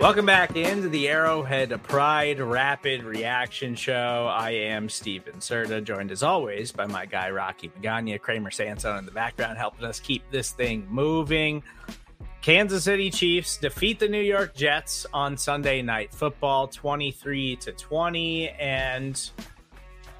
Welcome back into the Arrowhead Pride Rapid Reaction Show. I am Stephen Serda, joined as always by my guy Rocky Magaña, Kramer Sansone in the background, helping us keep this thing moving. Kansas City Chiefs defeat the New York Jets on Sunday Night Football, twenty-three to twenty, and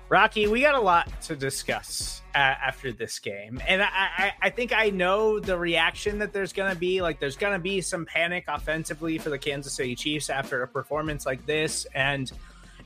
Rocky, we got a lot to discuss after this game, and I, I, I, think I know the reaction that there's going to be. Like, there's going to be some panic offensively for the Kansas City Chiefs after a performance like this, and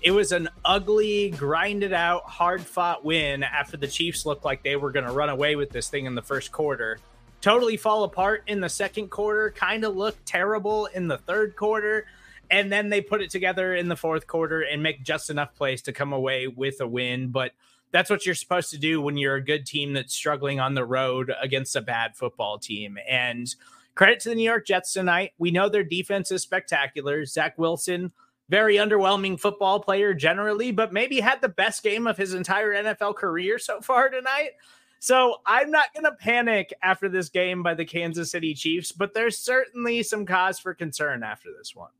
it was an ugly, grinded out, hard fought win after the Chiefs looked like they were going to run away with this thing in the first quarter. Totally fall apart in the second quarter, kind of look terrible in the third quarter and then they put it together in the fourth quarter and make just enough plays to come away with a win. But that's what you're supposed to do when you're a good team that's struggling on the road against a bad football team. And credit to the New York Jets tonight. We know their defense is spectacular. Zach Wilson, very underwhelming football player generally, but maybe had the best game of his entire NFL career so far tonight. So I'm not going to panic after this game by the Kansas City Chiefs, but there's certainly some cause for concern after this one.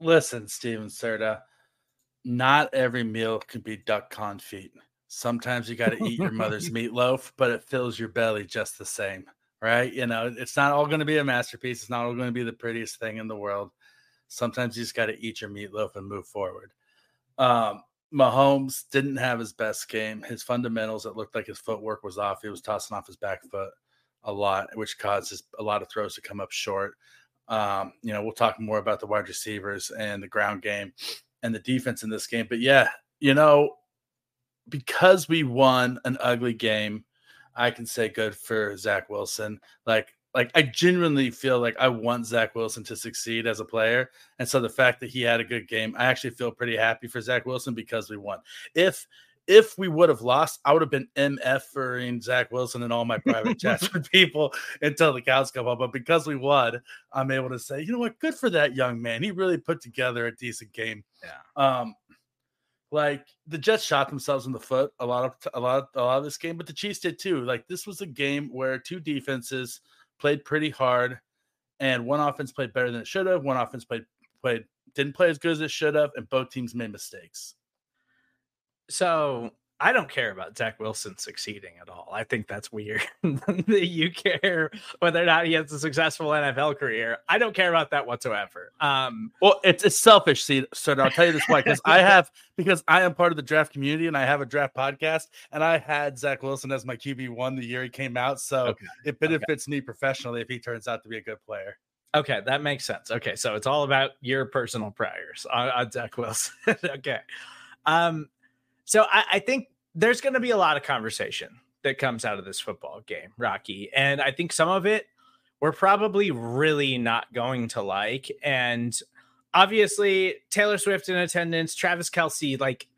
Listen, Stephen Serda, not every meal can be duck confit. Sometimes you got to eat your mother's meatloaf, but it fills your belly just the same, right? You know, it's not all going to be a masterpiece. It's not all going to be the prettiest thing in the world. Sometimes you just got to eat your meatloaf and move forward. Um, Mahomes didn't have his best game. His fundamentals, it looked like his footwork was off. He was tossing off his back foot a lot, which causes a lot of throws to come up short. Um, you know, we'll talk more about the wide receivers and the ground game and the defense in this game. But yeah, you know, because we won an ugly game, I can say good for Zach Wilson. Like, like I genuinely feel like I want Zach Wilson to succeed as a player. And so the fact that he had a good game, I actually feel pretty happy for Zach Wilson because we won. If if we would have lost, I would have been MFing Zach Wilson and all my private chats with people until the cows come up. But because we won, I'm able to say, you know what, good for that young man. He really put together a decent game. Yeah. Um, like the Jets shot themselves in the foot a lot of a lot a lot of this game, but the Chiefs did too. Like this was a game where two defenses played pretty hard, and one offense played better than it should have. One offense played played didn't play as good as it should have, and both teams made mistakes. So I don't care about Zach Wilson succeeding at all. I think that's weird that you care whether or not he has a successful NFL career. I don't care about that whatsoever. Um, well, it's, it's selfish, see, so I'll tell you this why because I have because I am part of the draft community and I have a draft podcast and I had Zach Wilson as my QB one the year he came out, so okay. it benefits okay. me professionally if he turns out to be a good player. Okay, that makes sense. Okay, so it's all about your personal priors on, on Zach Wilson. okay. Um, so I, I think there's going to be a lot of conversation that comes out of this football game, Rocky. And I think some of it we're probably really not going to like. And obviously, Taylor Swift in attendance, Travis Kelce, like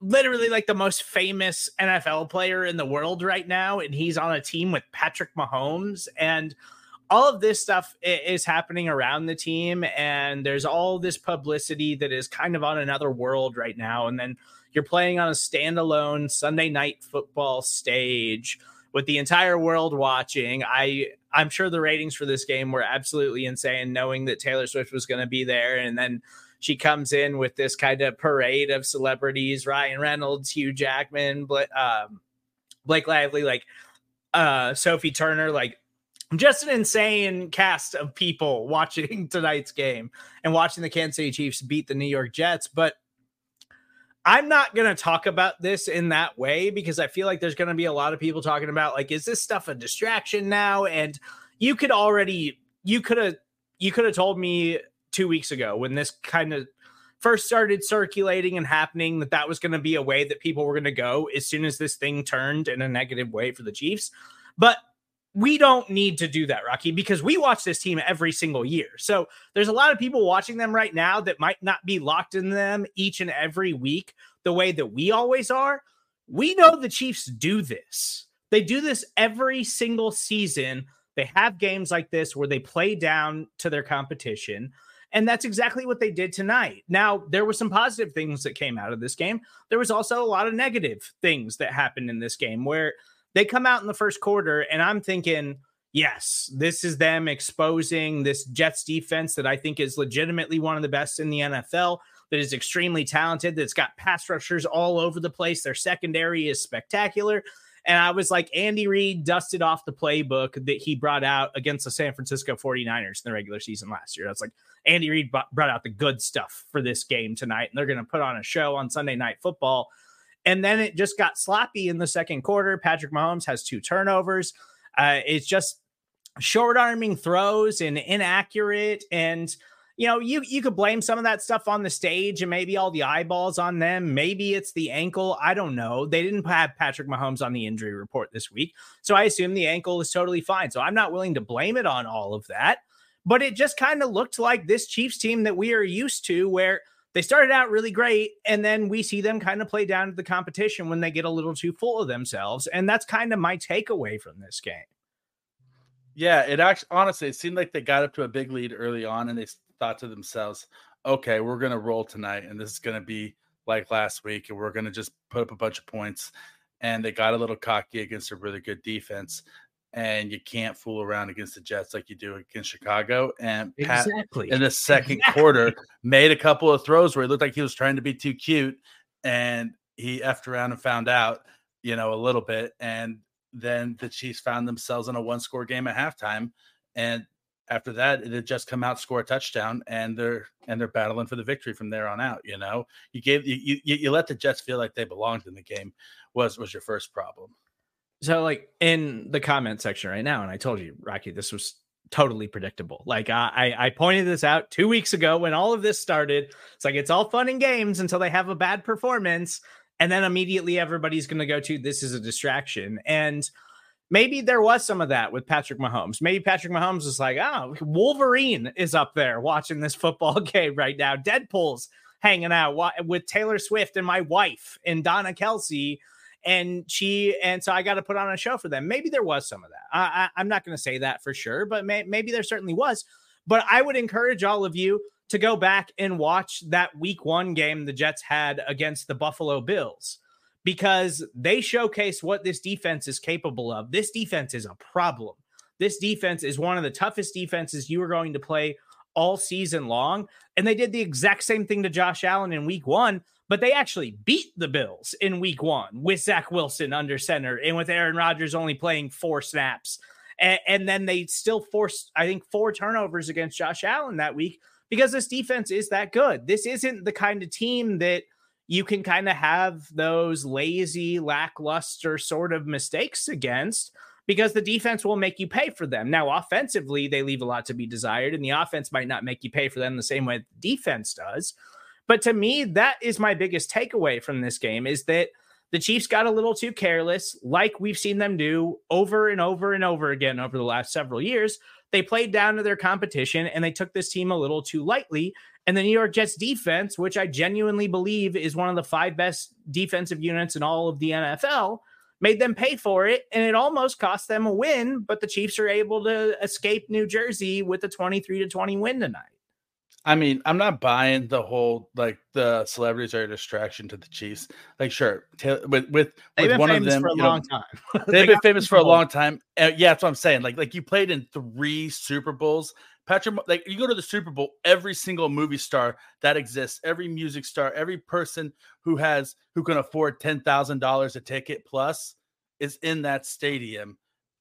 literally like the most famous NFL player in the world right now. And he's on a team with Patrick Mahomes. And all of this stuff is happening around the team. And there's all this publicity that is kind of on another world right now. And then you're playing on a standalone Sunday night football stage with the entire world watching. I I'm sure the ratings for this game were absolutely insane, knowing that Taylor Swift was going to be there, and then she comes in with this kind of parade of celebrities: Ryan Reynolds, Hugh Jackman, um, Blake Lively, like uh, Sophie Turner, like just an insane cast of people watching tonight's game and watching the Kansas City Chiefs beat the New York Jets, but I'm not going to talk about this in that way because I feel like there's going to be a lot of people talking about like, is this stuff a distraction now? And you could already you could have you could have told me two weeks ago when this kind of first started circulating and happening that that was going to be a way that people were going to go as soon as this thing turned in a negative way for the Chiefs. But we don't need to do that, Rocky, because we watch this team every single year. So there's a lot of people watching them right now that might not be locked in them each and every week the way that we always are. We know the Chiefs do this. They do this every single season. They have games like this where they play down to their competition. And that's exactly what they did tonight. Now, there were some positive things that came out of this game. There was also a lot of negative things that happened in this game where they come out in the first quarter, and I'm thinking, yes, this is them exposing this Jets defense that I think is legitimately one of the best in the NFL, that is extremely talented, that's got pass rushers all over the place. Their secondary is spectacular. And I was like, Andy Reid dusted off the playbook that he brought out against the San Francisco 49ers in the regular season last year. That's like Andy Reid brought out the good stuff for this game tonight. And they're going to put on a show on Sunday Night Football. And then it just got sloppy in the second quarter. Patrick Mahomes has two turnovers. Uh, it's just short arming throws and inaccurate. And, you know, you, you could blame some of that stuff on the stage and maybe all the eyeballs on them. Maybe it's the ankle. I don't know. They didn't have Patrick Mahomes on the injury report this week. So I assume the ankle is totally fine. So I'm not willing to blame it on all of that. But it just kind of looked like this Chiefs team that we are used to, where they started out really great and then we see them kind of play down to the competition when they get a little too full of themselves and that's kind of my takeaway from this game. Yeah it actually honestly it seemed like they got up to a big lead early on and they thought to themselves okay we're going to roll tonight and this is going to be like last week and we're going to just put up a bunch of points and they got a little cocky against a really good defense and you can't fool around against the Jets like you do against Chicago. And Pat, exactly in the second exactly. quarter made a couple of throws where he looked like he was trying to be too cute, and he effed around and found out, you know, a little bit. And then the Chiefs found themselves in a one-score game at halftime, and after that, they just come out, score a touchdown, and they're and they're battling for the victory from there on out. You know, you gave you you, you let the Jets feel like they belonged in the game was was your first problem. So, like in the comment section right now, and I told you, Rocky, this was totally predictable. Like I, I pointed this out two weeks ago when all of this started. It's like it's all fun and games until they have a bad performance, and then immediately everybody's going to go to this is a distraction. And maybe there was some of that with Patrick Mahomes. Maybe Patrick Mahomes was like, oh, Wolverine is up there watching this football game right now. Deadpool's hanging out with Taylor Swift and my wife and Donna Kelce and she and so I got to put on a show for them. Maybe there was some of that. I, I, am not going to say that for sure, but may, maybe there certainly was. But I would encourage all of you to go back and watch that Week One game the Jets had against the Buffalo Bills because they showcase what this defense is capable of. This defense is a problem. This defense is one of the toughest defenses you are going to play all season long. And they did the exact same thing to Josh Allen in week one but they actually beat the Bills in week one with Zach Wilson under center and with Aaron Rodgers only playing four snaps. And, and, then they still forced, I think, four turnovers against Josh Allen that week because this defense is that good. This isn't the kind of team that you can kind of have those lazy, lackluster sort of mistakes against because the defense will make you pay for them. Now, offensively, they leave a lot to be desired, and the offense might not make you pay for them the same way the defense does. But to me, that is my biggest takeaway from this game is that the Chiefs got a little too careless, like we've seen them do over and over and over again over the last several years. They played down to their competition and they took this team a little too lightly. And the New York Jets defense, which I genuinely believe is one of the five best defensive units in all of the NFL, made them pay for it. And it almost cost them a win. But the Chiefs are able to escape New Jersey with a 23 to 20 win tonight. I mean, I'm not buying the whole like the celebrities are a distraction to the Chiefs. Like, sure, with with, with one of them for a long know, time. they've been famous for a long time. Uh, yeah, that's what I'm saying. Like, like you played in three Super Bowls. Patrick, like you go to the Super Bowl, every single movie star that exists, every music star, every person who has who can afford ten thousand dollars a ticket plus is in that stadium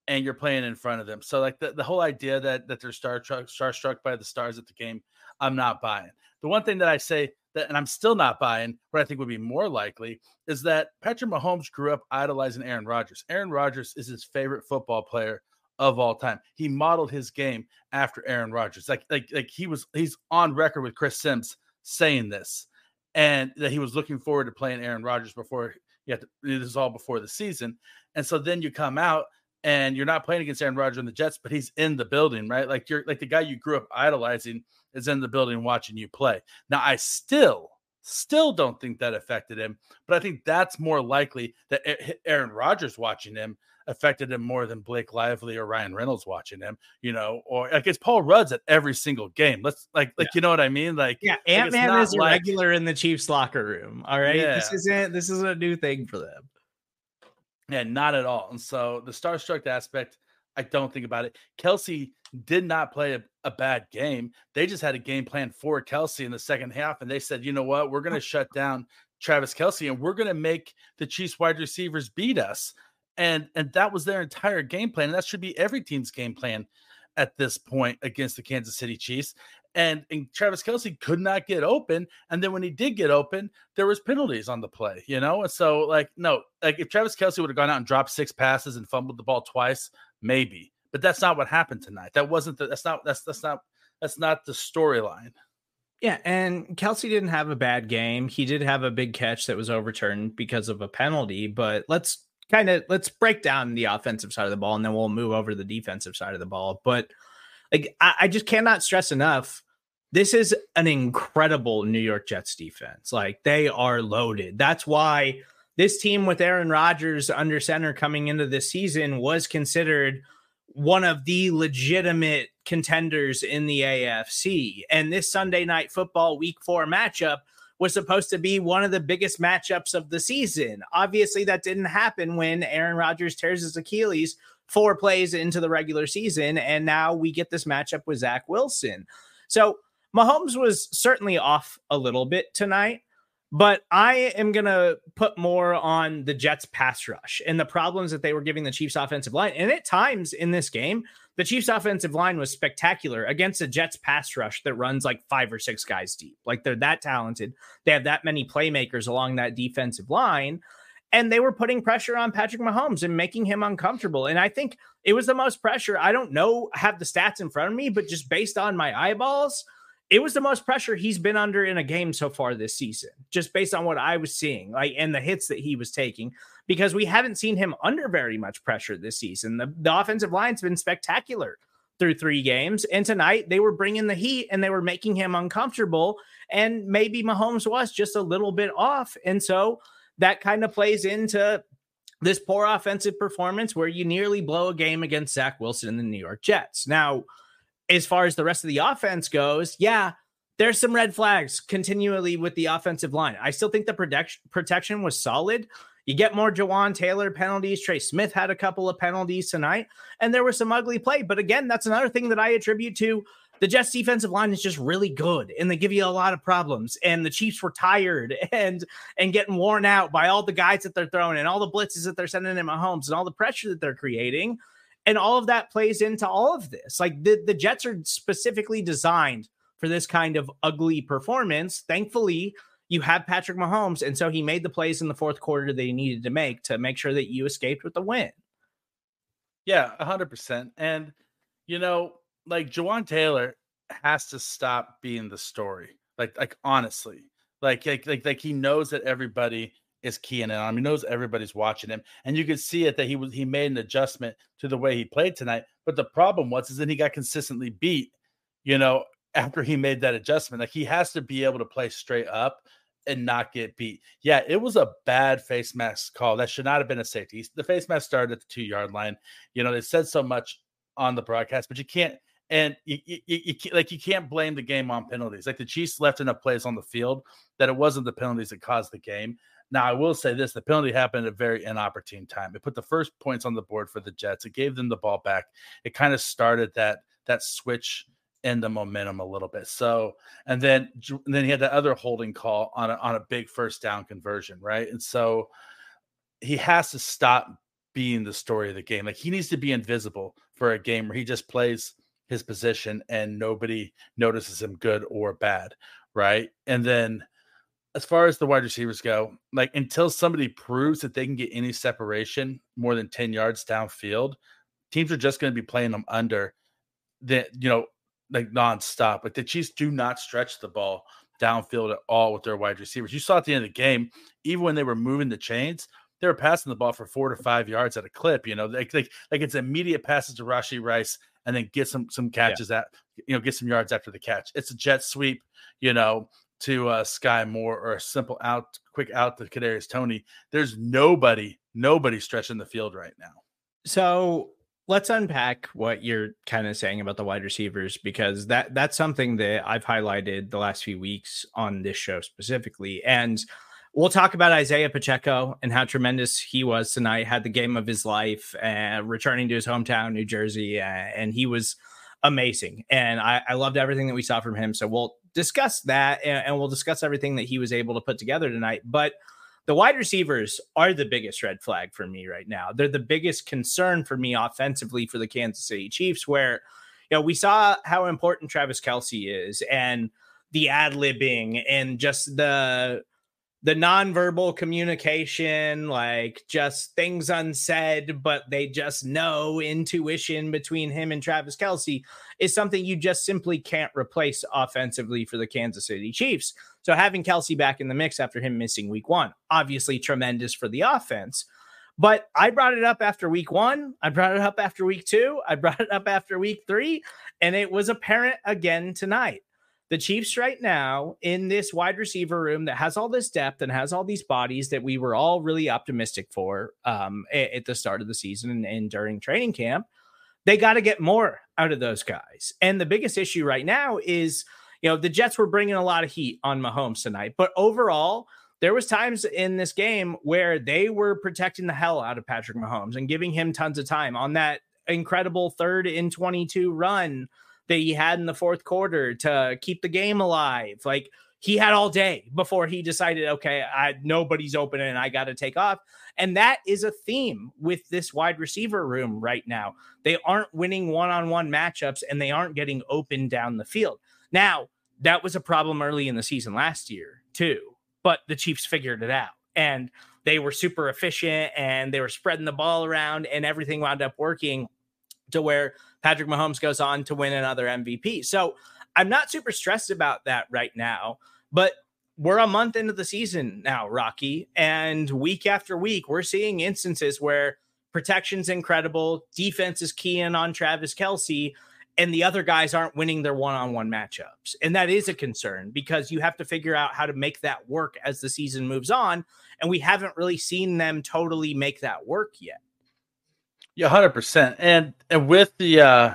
and you're playing in front of them. So like the, the whole idea that that they're star starstruck by the stars at the game, I'm not buying. The one thing that I say that, and I'm still not buying, what I think would be more likely is that Patrick Mahomes grew up idolizing Aaron Rodgers. Aaron Rodgers is his favorite football player of all time. He modeled his game after Aaron Rodgers. Like like like he was he's on record with Chris Sims saying this and that he was looking forward to playing Aaron Rodgers before you have to, this is all before the season. And so then you come out and you're not playing against Aaron Rodgers and the Jets, but he's in the building, right? Like you're like the guy you grew up idolizing is in the building watching you play. Now I still still don't think that affected him, but I think that's more likely that Aaron Rodgers watching him affected him more than Blake Lively or Ryan Reynolds watching him, you know, or like it's Paul Rudd's at every single game. Let's like, like, yeah. you know what I mean? Like, yeah, Ant Man like is like, regular in the Chiefs locker room. All right. Yeah. This isn't, this isn't a new thing for them. Yeah, not at all. And so the starstruck aspect, I don't think about it. Kelce did not play a, a, bad game. They just had a game plan for Kelce in the second half. And they said, you know what? We're going to shut down Travis Kelce, and we're going to make the Chiefs wide receivers beat us and and that was their entire game plan. And that should be every team's game plan at this point against the Kansas City Chiefs. And, and Travis Kelce could not get open. And then when he did get open, there was penalties on the play, you know? And so like, no, like if Travis Kelce would have gone out and dropped six passes and fumbled the ball twice, maybe. But that's not what happened tonight. That wasn't the, that's not that's that's not that's not the storyline. Yeah, and Kelce didn't have a bad game. He did have a big catch that was overturned because of a penalty, but let's kind of let's break down the offensive side of the ball and then we'll move over to the defensive side of the ball. But like I, I just cannot stress enough. This is an incredible New York Jets defense. Like they are loaded. That's why this team with Aaron Rodgers under center coming into this season was considered one of the legitimate contenders in the AFC. And this Sunday night football week four matchup was supposed to be one of the biggest matchups of the season. Obviously, that didn't happen when Aaron Rodgers tears his Achilles four plays into the regular season. And now we get this matchup with Zach Wilson. So Mahomes was certainly off a little bit tonight. But I am going to put more on the Jets pass rush and the problems that they were giving the Chiefs offensive line. And at times in this game, the Chiefs offensive line was spectacular against a Jets pass rush that runs like five or six guys deep. Like they're that talented. They have that many playmakers along that defensive line. And they were putting pressure on Patrick Mahomes and making him uncomfortable. And I think it was the most pressure. I don't know, have the stats in front of me, but just based on my eyeballs, it was the most pressure he's been under in a game so far this season, just based on what I was seeing, like and the hits that he was taking, because we haven't seen him under very much pressure this season. The, the offensive line's been spectacular through three games, and tonight they were bringing the heat and they were making him uncomfortable. And maybe Mahomes was just a little bit off, and so that kind of plays into this poor offensive performance where you nearly blow a game against Zach Wilson and the New York Jets. Now as far as the rest of the offense goes, yeah, there's some red flags continually with the offensive line. I still think the protection protection was solid. You get more Jawaan Taylor penalties. Trey Smith had a couple of penalties tonight, and there was some ugly play. But again, that's another thing that I attribute to the Jets defensive line is just really good and they give you a lot of problems. And the Chiefs were tired and and getting worn out by all the guys that they're throwing and all the blitzes that they're sending in Mahomes and all the pressure that they're creating. And all of that plays into all of this. Like the, the Jets are specifically designed for this kind of ugly performance. Thankfully, you have Patrick Mahomes. And so he made the plays in the fourth quarter that he needed to make to make sure that you escaped with the win. Yeah, 100%. And, you know, like Jawaan Taylor has to stop being the story. Like, like honestly, like, like, like, like he knows that everybody is keying in on him. He knows everybody's watching him, and you could see it that he was he made an adjustment to the way he played tonight. But the problem was is that he got consistently beat. You know, after he made that adjustment, like he has to be able to play straight up and not get beat. Yeah, it was a bad face mask call. That should not have been a safety. The face mask started at the two yard line. You know, they said so much on the broadcast, but you can't. And you, you, you, you, like you can't blame the game on penalties. Like the Chiefs left enough plays on the field that it wasn't the penalties that caused the game. Now, I will say this the penalty happened at a very inopportune time. It put the first points on the board for the Jets. It gave them the ball back. It kind of started that that switch in the momentum a little bit. So, and then and then he had the other holding call on a, on a big first down conversion, right? And so he has to stop being the story of the game. Like he needs to be invisible for a game where he just plays his position and nobody notices him good or bad, right? And then as far as the wide receivers go, like until somebody proves that they can get any separation more than 10 yards downfield, teams are just going to be playing them under the you know like nonstop. Like the Chiefs do not stretch the ball downfield at all with their wide receivers. You saw at the end of the game, even when they were moving the chains, they were passing the ball for four to five yards at a clip. You know, like like, like it's immediate passes to Rashee Rice and then get some some catches yeah. at you know get some yards after the catch. It's a jet sweep, you know, to uh, Skyy Moore or a simple out, quick out to Kadarius Toney. There's nobody, nobody stretching the field right now. So let's unpack what you're kind of saying about the wide receivers because that that's something that I've highlighted the last few weeks on this show specifically. And we'll talk about Isiah Pacheco and how tremendous he was tonight. Had the game of his life, uh, returning to his hometown, New Jersey, uh, and he was amazing. And I, I, loved everything that we saw from him. So we'll discuss that, and, and we'll discuss everything that he was able to put together tonight. But the wide receivers are the biggest red flag for me right now. They're the biggest concern for me offensively for the Kansas City Chiefs, where you know we saw how important Travis Kelce is and the ad libbing and just the the nonverbal communication, like just things unsaid, but they just know intuition between him and Travis Kelce is something you just simply can't replace offensively for the Kansas City Chiefs. So having Kelce back in the mix after him missing week one, obviously tremendous for the offense. But I brought it up after week one. I brought it up after week two. I brought it up after week three. And it was apparent again tonight the Chiefs right now in this wide receiver room that has all this depth and has all these bodies that we were all really optimistic for um, at, at, the start of the season and, and during training camp, they got to get more out of those guys. And the biggest issue right now is, you know, the Jets were bringing a lot of heat on Mahomes tonight, but overall, there was times in this game where they were protecting the hell out of Patrick Mahomes and giving him tons of time on that incredible third in 22 run that he had in the fourth quarter to keep the game alive. Like he had all day before he decided, okay, I nobody's open and I got to take off. And that is a theme with this wide receiver room right now. They aren't winning one-on-one matchups and they aren't getting open down the field. Now, that was a problem early in the season last year, too. But the Chiefs figured it out. And they were super efficient and they were spreading the ball around and everything wound up working to where Patrick Mahomes goes on to win another MVP. So I'm not super stressed about that right now, but we're a month into the season now, Rocky, and week after week, we're seeing instances where protection's incredible, defense is keying on Travis Kelce, and the other guys aren't winning their one-on-one matchups. And that is a concern because you have to figure out how to make that work as the season moves on. And we haven't really seen them totally make that work yet. Yeah, hundred percent. And and with the uh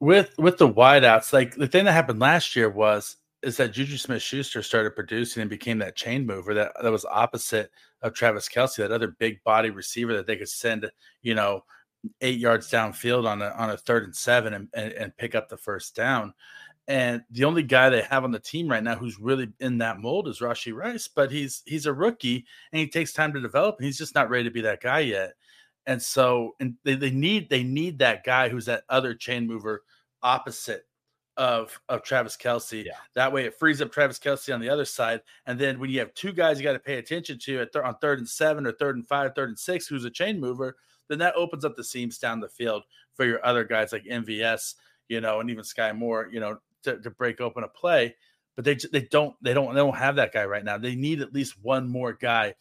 with with the wideouts, like the thing that happened last year was is that Juju Smith Schuster started producing and became that chain mover that, that was opposite of Travis Kelce, that other big body receiver that they could send, you know, eight yards downfield on a on a third and seven and, and, and pick up the first down. And the only guy they have on the team right now who's really in that mold is Rashee Rice, but he's he's a rookie and he takes time to develop. He's just not ready to be that guy yet. And so and they, they need they need that guy who's that other chain mover opposite of of Travis Kelce. Yeah. That way it frees up Travis Kelce on the other side. And then when you have two guys you got to pay attention to at th- on third and seven or third and five, third and six, who's a chain mover, then that opens up the seams down the field for your other guys like MVS, you know, and even Skyy Moore, you know, to, to break open a play. But they they don't they don't they don't have that guy right now. They need at least one more guy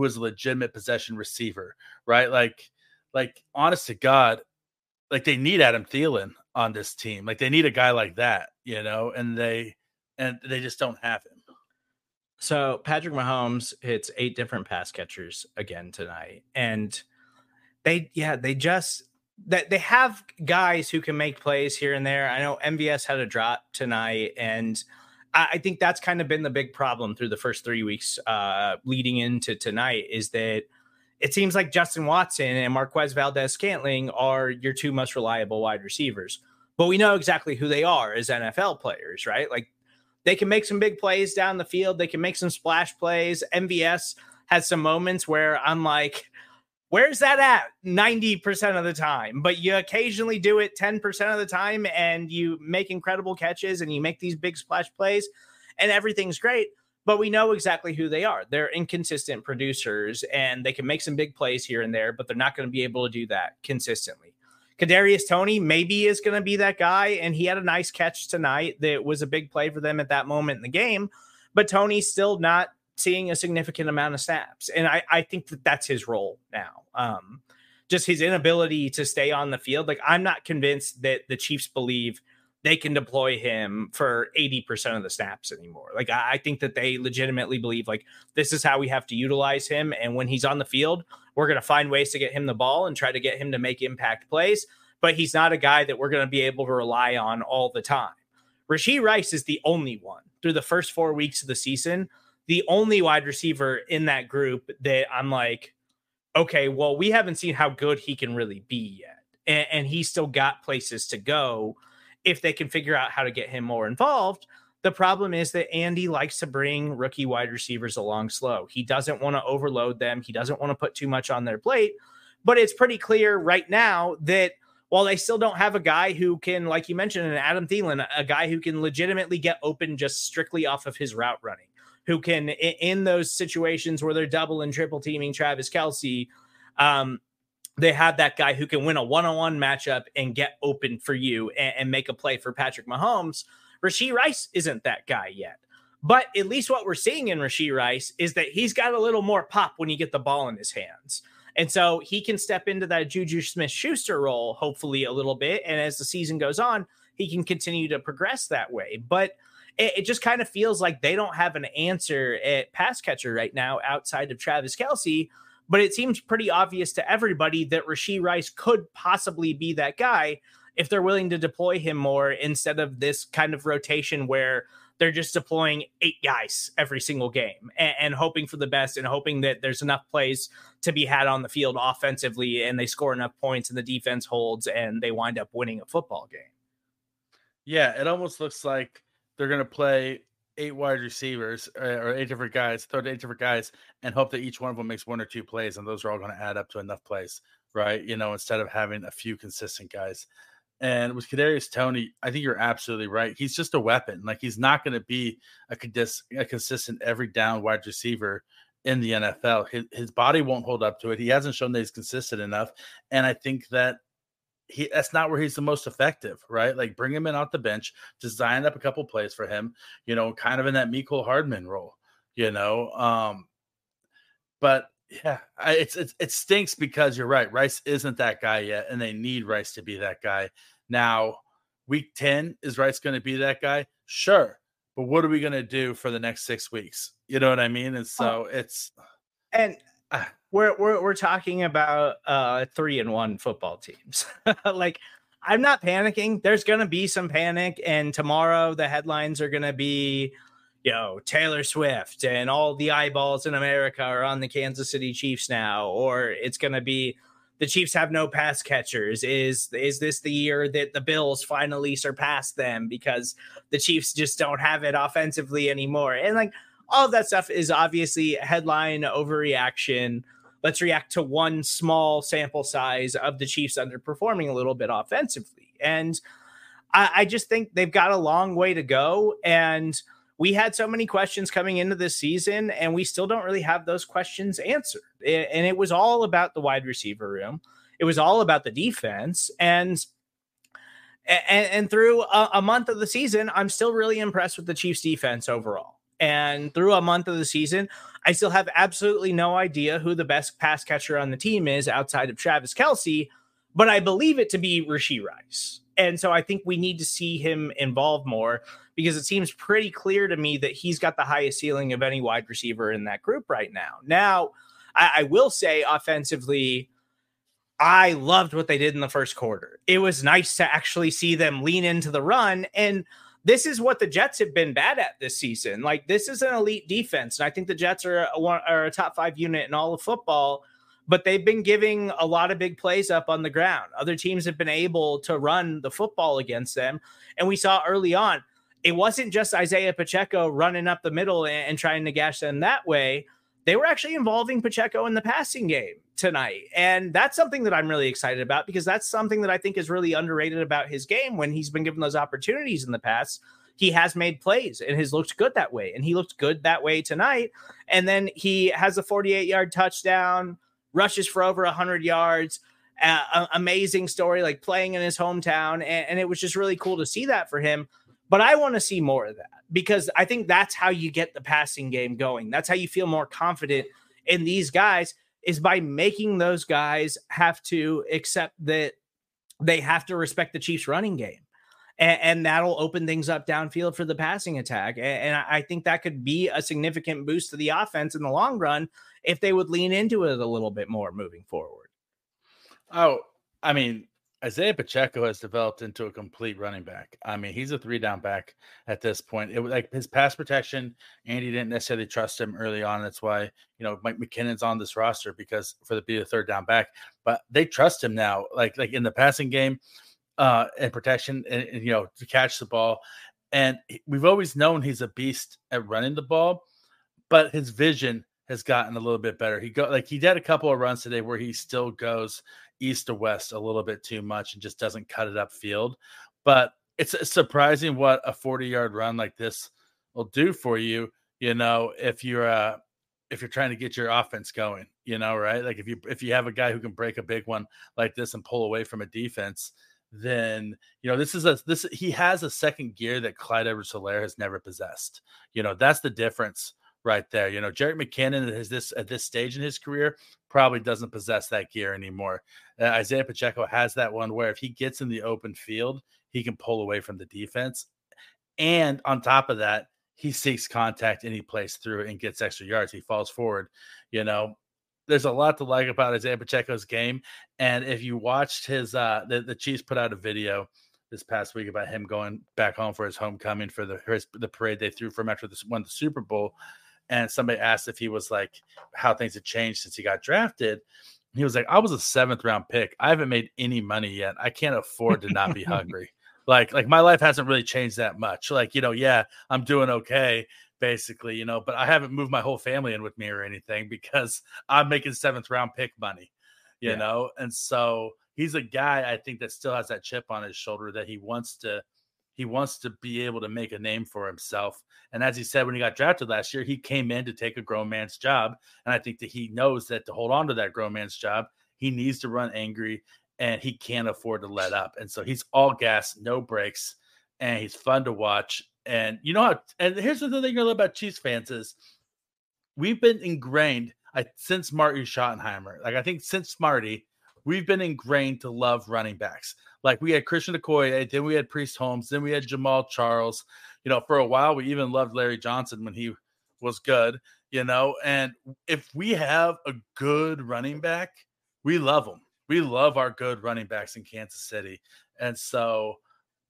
who is a legitimate possession receiver, right? Like, like honest to God, like they need Adam Thielen on this team. Like they need a guy like that, you know, and they and they just don't have him. So Patrick Mahomes hits eight different pass catchers again tonight. And they yeah, they just that they have guys who can make plays here and there. I know MVS had a drop tonight and I think that's kind of been the big problem through the first three weeks uh, leading into tonight is that it seems like Justin Watson and Marquez Valdes-Scantling are your two most reliable wide receivers. But we know exactly who they are as NFL players, right? Like they can make some big plays down the field, they can make some splash plays. MVS has some moments where I'm like, where's that at 90% of the time but you occasionally do it 10% of the time and you make incredible catches and you make these big splash plays and everything's great but we know exactly who they are they're inconsistent producers and they can make some big plays here and there but they're not going to be able to do that consistently Kadarius Toney maybe is going to be that guy, and he had a nice catch tonight that was a big play for them at that moment in the game. But Toney's still not seeing a significant amount of snaps, and I, I think that that's his role now. Um, just his inability to stay on the field. Like I'm not convinced that the Chiefs believe they can deploy him for 80% of the snaps anymore. Like I, I, think that they legitimately believe like this is how we have to utilize him. And when he's on the field, we're gonna find ways to get him the ball and try to get him to make impact plays. But he's not a guy that we're gonna be able to rely on all the time. Rashee Rice is the only one through the first four weeks of the season, the only wide receiver in that group that I'm like, okay, well, we haven't seen how good he can really be yet. And, and he's still got places to go if they can figure out how to get him more involved. The problem is that Andy likes to bring rookie wide receivers along slow. He doesn't want to overload them, he doesn't want to put too much on their plate. But it's pretty clear right now that while they still don't have a guy who can, like you mentioned, an Adam Thielen, a guy who can legitimately get open just strictly off of his route running, who can, in those situations where they're double and triple teaming Travis Kelce, um, they have that guy who can win a one-on-one matchup and get open for you and, and make a play for Patrick Mahomes. Rashee Rice isn't that guy yet. But at least what we're seeing in Rashee Rice is that he's got a little more pop when you get the ball in his hands. And so he can step into that Juju Smith Schuster role, hopefully, a little bit. And as the season goes on, he can continue to progress that way. But it, it just kind of feels like they don't have an answer at pass catcher right now outside of Travis Kelce. but it seems pretty obvious to everybody that Rashee Rice could possibly be that guy if they're willing to deploy him more instead of this kind of rotation where they're just deploying eight guys every single game and, and, hoping for the best and hoping that there's enough plays to be had on the field offensively and they score enough points and the defense holds and they wind up winning a football game. Yeah, it almost looks like they're going to play eight wide receivers uh, or eight different guys, throw to eight different guys, and hope that each one of them makes one or two plays, and those are all going to add up to enough plays, right? You know, instead of having a few consistent guys. And with Kadarius Toney, I think you're absolutely right. He's just a weapon. Like he's not going to be a, a consistent every down wide receiver in the NFL. His, his body won't hold up to it. He hasn't shown that he's consistent enough. And I think that he that's not where he's the most effective, right? Like bring him in off the bench, design up a couple plays for him, you know, kind of in that Mecole Hardman role, you know. Um, but yeah, I, it's, it's it stinks because you're right. Rice isn't that guy yet, and they need Rice to be that guy. Now, week 10, is Rice going to be that guy? Sure. But what are we going to do for the next six weeks? You know what I mean? And so oh. it's and we're we're we're talking about uh three and one football teams. like I'm not panicking. There's gonna be some panic, and tomorrow the headlines are gonna be, you know, Taylor Swift and all the eyeballs in America are on the Kansas City Chiefs now, or it's gonna be the Chiefs have no pass catchers. Is is this the year that the Bills finally surpass them because the Chiefs just don't have it offensively anymore? And like all of that stuff is obviously headline overreaction let's react to one small sample size of the Chiefs underperforming a little bit offensively. And I, I just think they've got a long way to go. And we had so many questions coming into this season, and we still don't really have those questions answered. And it was all about the wide receiver room. It was all about the defense. And and, and through a, a, month of the season, I'm still really impressed with the Chiefs defense overall. And through a month of the season, I still have absolutely no idea who the best pass catcher on the team is outside of Travis Kelce, but I believe it to be Rashee Rice. And so I think we need to see him involved more because it seems pretty clear to me that he's got the highest ceiling of any wide receiver in that group right now. Now, I, I will say offensively, I loved what they did in the first quarter. It was nice to actually see them lean into the run. And this is what the Jets have been bad at this season. Like this is an elite defense, and I think the Jets are a, are a top five unit in all of football. But they've been giving a lot of big plays up on the ground. Other teams have been able to run the football against them, and we saw early on it wasn't just Isiah Pacheco running up the middle and, and trying to gash them that way they were actually involving Pacheco in the passing game tonight. And that's something that I'm really excited about because that's something that I think is really underrated about his game when he's been given those opportunities in the past. He has made plays and has looked good that way. And he looked good that way tonight. And then he has a 48 yard touchdown, rushes for over 100 yards. uh, amazing story, like playing in his hometown. And, and it was just really cool to see that for him. But I want to see more of that because I think that's how you get the passing game going. That's how you feel more confident in these guys is by making those guys have to accept that they have to respect the Chiefs running game. And, and that'll open things up downfield for the passing attack. And, and I think that could be a significant boost to the offense in the long run if they would lean into it a little bit more moving forward. Oh, I mean, Isiah Pacheco has developed into a complete running back. I mean, he's a three down back at this point. It was like his pass protection, Andy didn't necessarily trust him early on. That's why, you know, Mike McKinnon's on this roster because for the be a third down back, but they trust him now. Like, like in the passing game, uh, and protection and, and you know, to catch the ball. And we've always known he's a beast at running the ball, but his vision has gotten a little bit better. He go like he did a couple of runs today where he still goes east to west a little bit too much and just doesn't cut it up field. But it's surprising what a 40 yard run like this will do for you, you know, if you're uh if you're trying to get your offense going, you know, right? Like if you if you have a guy who can break a big one like this and pull away from a defense, then you know this is a this he has a second gear that Clyde Edwards Helaire has never possessed. You know, that's the difference right there. You know, Jerick McKinnon is this at this stage in his career probably doesn't possess that gear anymore. Uh, Isiah Pacheco has that one where if he gets in the open field, he can pull away from the defense. And on top of that, he seeks contact and he plays through and gets extra yards. He falls forward. You know, there's a lot to like about Isiah Pacheco's game. And if you watched his, uh, the, the Chiefs put out a video this past week about him going back home for his homecoming for the his, the parade they threw for him after this won the Super Bowl and somebody asked if he was like how things had changed since he got drafted. He was like, I was a seventh round pick. I haven't made any money yet. I can't afford to not be hungry. Like, like my life hasn't really changed that much. Like, you know, yeah, I'm doing okay, basically, you know, but I haven't moved my whole family in with me or anything because I'm making seventh round pick money, you yeah. know? And so he's a guy I think that still has that chip on his shoulder that he wants to he wants to be able to make a name for himself. And as he said when he got drafted last year, he came in to take a grown man's job. And I think that he knows that to hold on to that grown man's job, he needs to run angry and he can't afford to let up. And so he's all gas, no brakes, and he's fun to watch. And you know how, and here's the thing I love about Chiefs fans is we've been ingrained I, since Marty Schottenheimer. Like I think since Marty, we've been ingrained to love running backs. Like we had Christian Okoye, then we had Priest Holmes, then we had Jamaal Charles. You know, for a while we even loved Larry Johnson when he was good. You know, and if we have a good running back, we love them. We love our good running backs in Kansas City, and so.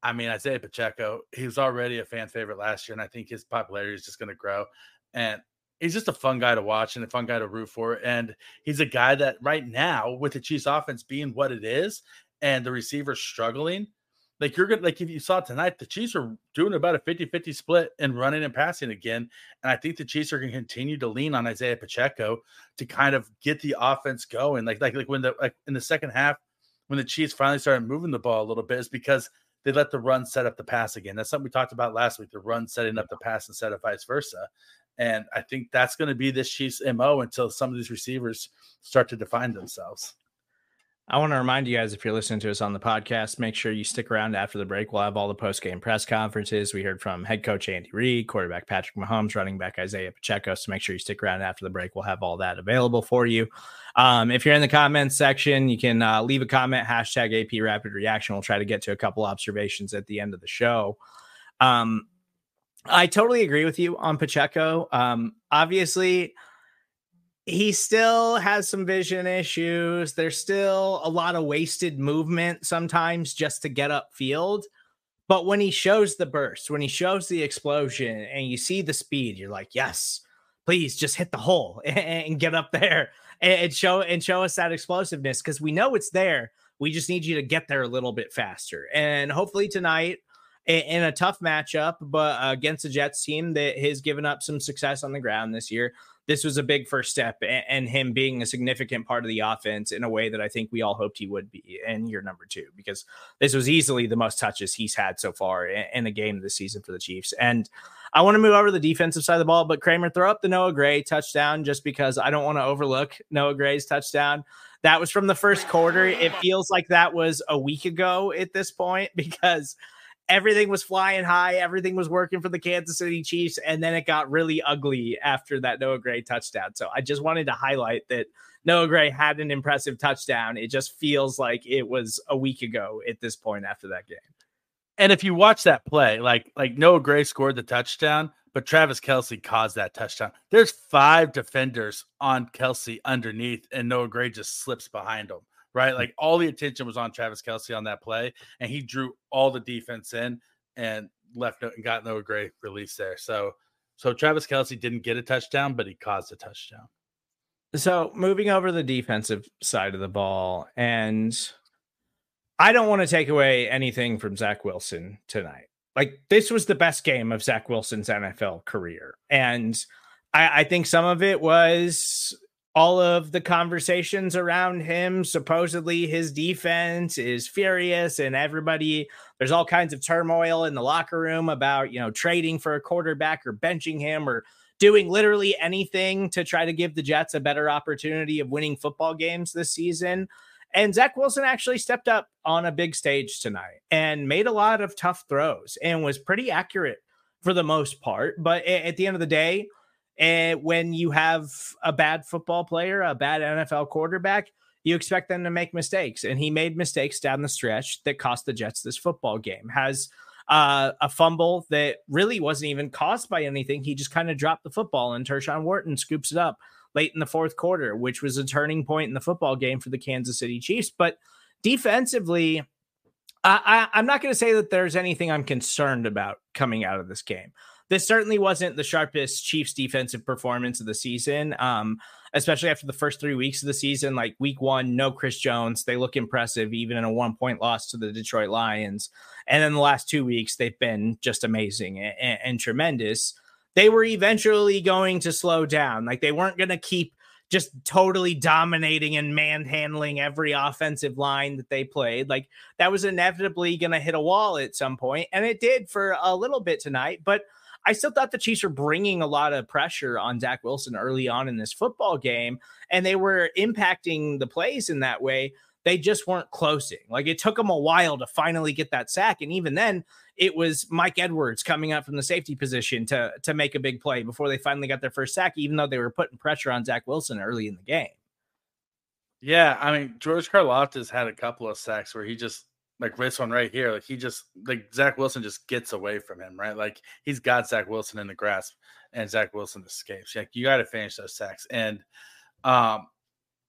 I mean, Isiah Pacheco, he was already a fan favorite last year, and I think his popularity is just going to grow. And he's just a fun guy to watch and a fun guy to root for. And he's a guy that right now, with the Chiefs offense being what it is and the receivers struggling, like you're gonna like if you saw tonight, the Chiefs are doing about a 50-50 split and running and passing again. And I think the Chiefs are gonna continue to lean on Isiah Pacheco to kind of get the offense going. Like like like when the like in the second half, when the Chiefs finally started moving the ball a little bit, is because they let the run set up the pass again. That's something we talked about last week, the run setting up the pass instead of vice versa. And I think that's going to be this Chiefs MO until some of these receivers start to define themselves. I want to remind you guys if you're listening to us on the podcast, make sure you stick around after the break. We'll have all the post game press conferences. We heard from head coach Andy Reid, quarterback Patrick Mahomes, running back Isiah Pacheco. So make sure you stick around after the break. We'll have all that available for you. Um, if you're in the comments section, you can uh, leave a comment, hashtag AP Rapid Reaction. We'll try to get to a couple observations at the end of the show. Um, I totally agree with you on Pacheco. Um, obviously, he still has some vision issues. There's still a lot of wasted movement sometimes just to get up field. But when he shows the burst, when he shows the explosion and you see the speed, you're like, yes, please just hit the hole and get up there and show and show us that explosiveness because we know it's there. We just need you to get there a little bit faster. And hopefully tonight in a tough matchup, but uh, against the Jets team that has given up some success on the ground this year. This was a big first step, and him being a significant part of the offense in a way that I think we all hoped he would be in year number two, because this was easily the most touches he's had so far in a game this season for the Chiefs. And I want to move over to the defensive side of the ball, but Kramer, throw up the Noah Gray touchdown just because I don't want to overlook Noah Gray's touchdown. That was from the first quarter. It feels like that was a week ago at this point because everything was flying high, everything was working for the Kansas City Chiefs, and then it got really ugly after that Noah Gray touchdown. So I just wanted to highlight that Noah Gray had an impressive touchdown. It just feels like it was a week ago at this point after that game. And if you watch that play, like like Noah Gray scored the touchdown, but Travis Kelce caused that touchdown. There's five defenders on Kelce underneath, and Noah Gray just slips behind him right? Like all the attention was on Travis Kelce on that play, and he drew all the defense in and left and got no great release there. So, so Travis Kelce didn't get a touchdown, but he caused a touchdown. So moving over the defensive side of the ball, and I don't want to take away anything from Zach Wilson tonight. Like this was the best game of Zach Wilson's NFL career, and I, I think some of it was all of the conversations around him supposedly his defense is furious and everybody there's all kinds of turmoil in the locker room about you know trading for a quarterback or benching him or doing literally anything to try to give the jets a better opportunity of winning football games this season and Zach Wilson actually stepped up on a big stage tonight and made a lot of tough throws and was pretty accurate for the most part. But at the end of the day, and when you have a bad football player, a bad NFL quarterback, you expect them to make mistakes. And he made mistakes down the stretch that cost the Jets this football game. Has uh, a fumble that really wasn't even caused by anything. He just kind of dropped the football, and Tershawn Wharton scoops it up late in the fourth quarter, which was a turning point in the football game for the Kansas City Chiefs. But defensively, I, I'm not going to say that there's anything I'm concerned about coming out of this game this certainly wasn't the sharpest Chiefs defensive performance of the season. Um, especially after the first three weeks of the season, like week one, no Chris Jones. They look impressive, even in a one point loss to the Detroit Lions. And then the last two weeks, they've been just amazing and, and tremendous. They were eventually going to slow down. Like they weren't going to keep just totally dominating and manhandling every offensive line that they played. Like that was inevitably going to hit a wall at some point, and it did for a little bit tonight. But I still thought the Chiefs were bringing a lot of pressure on Zach Wilson early on in this football game, and they were impacting the plays in that way. They just weren't closing. Like it took them a while to finally get that sack, and even then, it was Mike Edwards coming up from the safety position to to make a big play before they finally got their first sack, even though they were putting pressure on Zach Wilson early in the game. Yeah, I mean George Karlaftis had a couple of sacks where he just like this one right here, like he just like Zach Wilson just gets away from him, right? Like he's got Zach Wilson in the grasp, and Zach Wilson escapes. Like you got to finish those sacks, and um,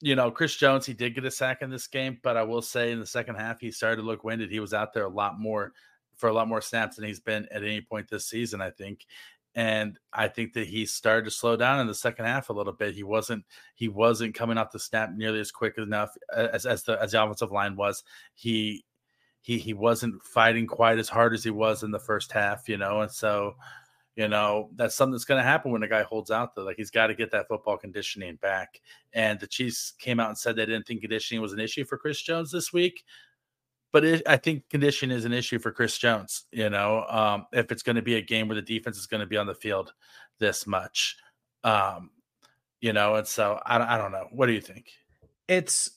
you know Chris Jones he did get a sack in this game, but I will say in the second half he started to look winded. He was out there a lot more for a lot more snaps than he's been at any point this season, I think. And I think that he started to slow down in the second half a little bit. He wasn't he wasn't coming off the snap nearly as quick enough as as the as the offensive line was. He he he wasn't fighting quite as hard as he was in the first half, you know, and so you know that's something that's going to happen when a guy holds out though like he's got to get that football conditioning back. And the chiefs came out and said they didn't think conditioning was an issue for chris jones this week but it, i think condition is an issue for chris jones you know um, if it's going to be a game where the defense is going to be on the field this much um, you know and so I, I don't know. What do you think? It's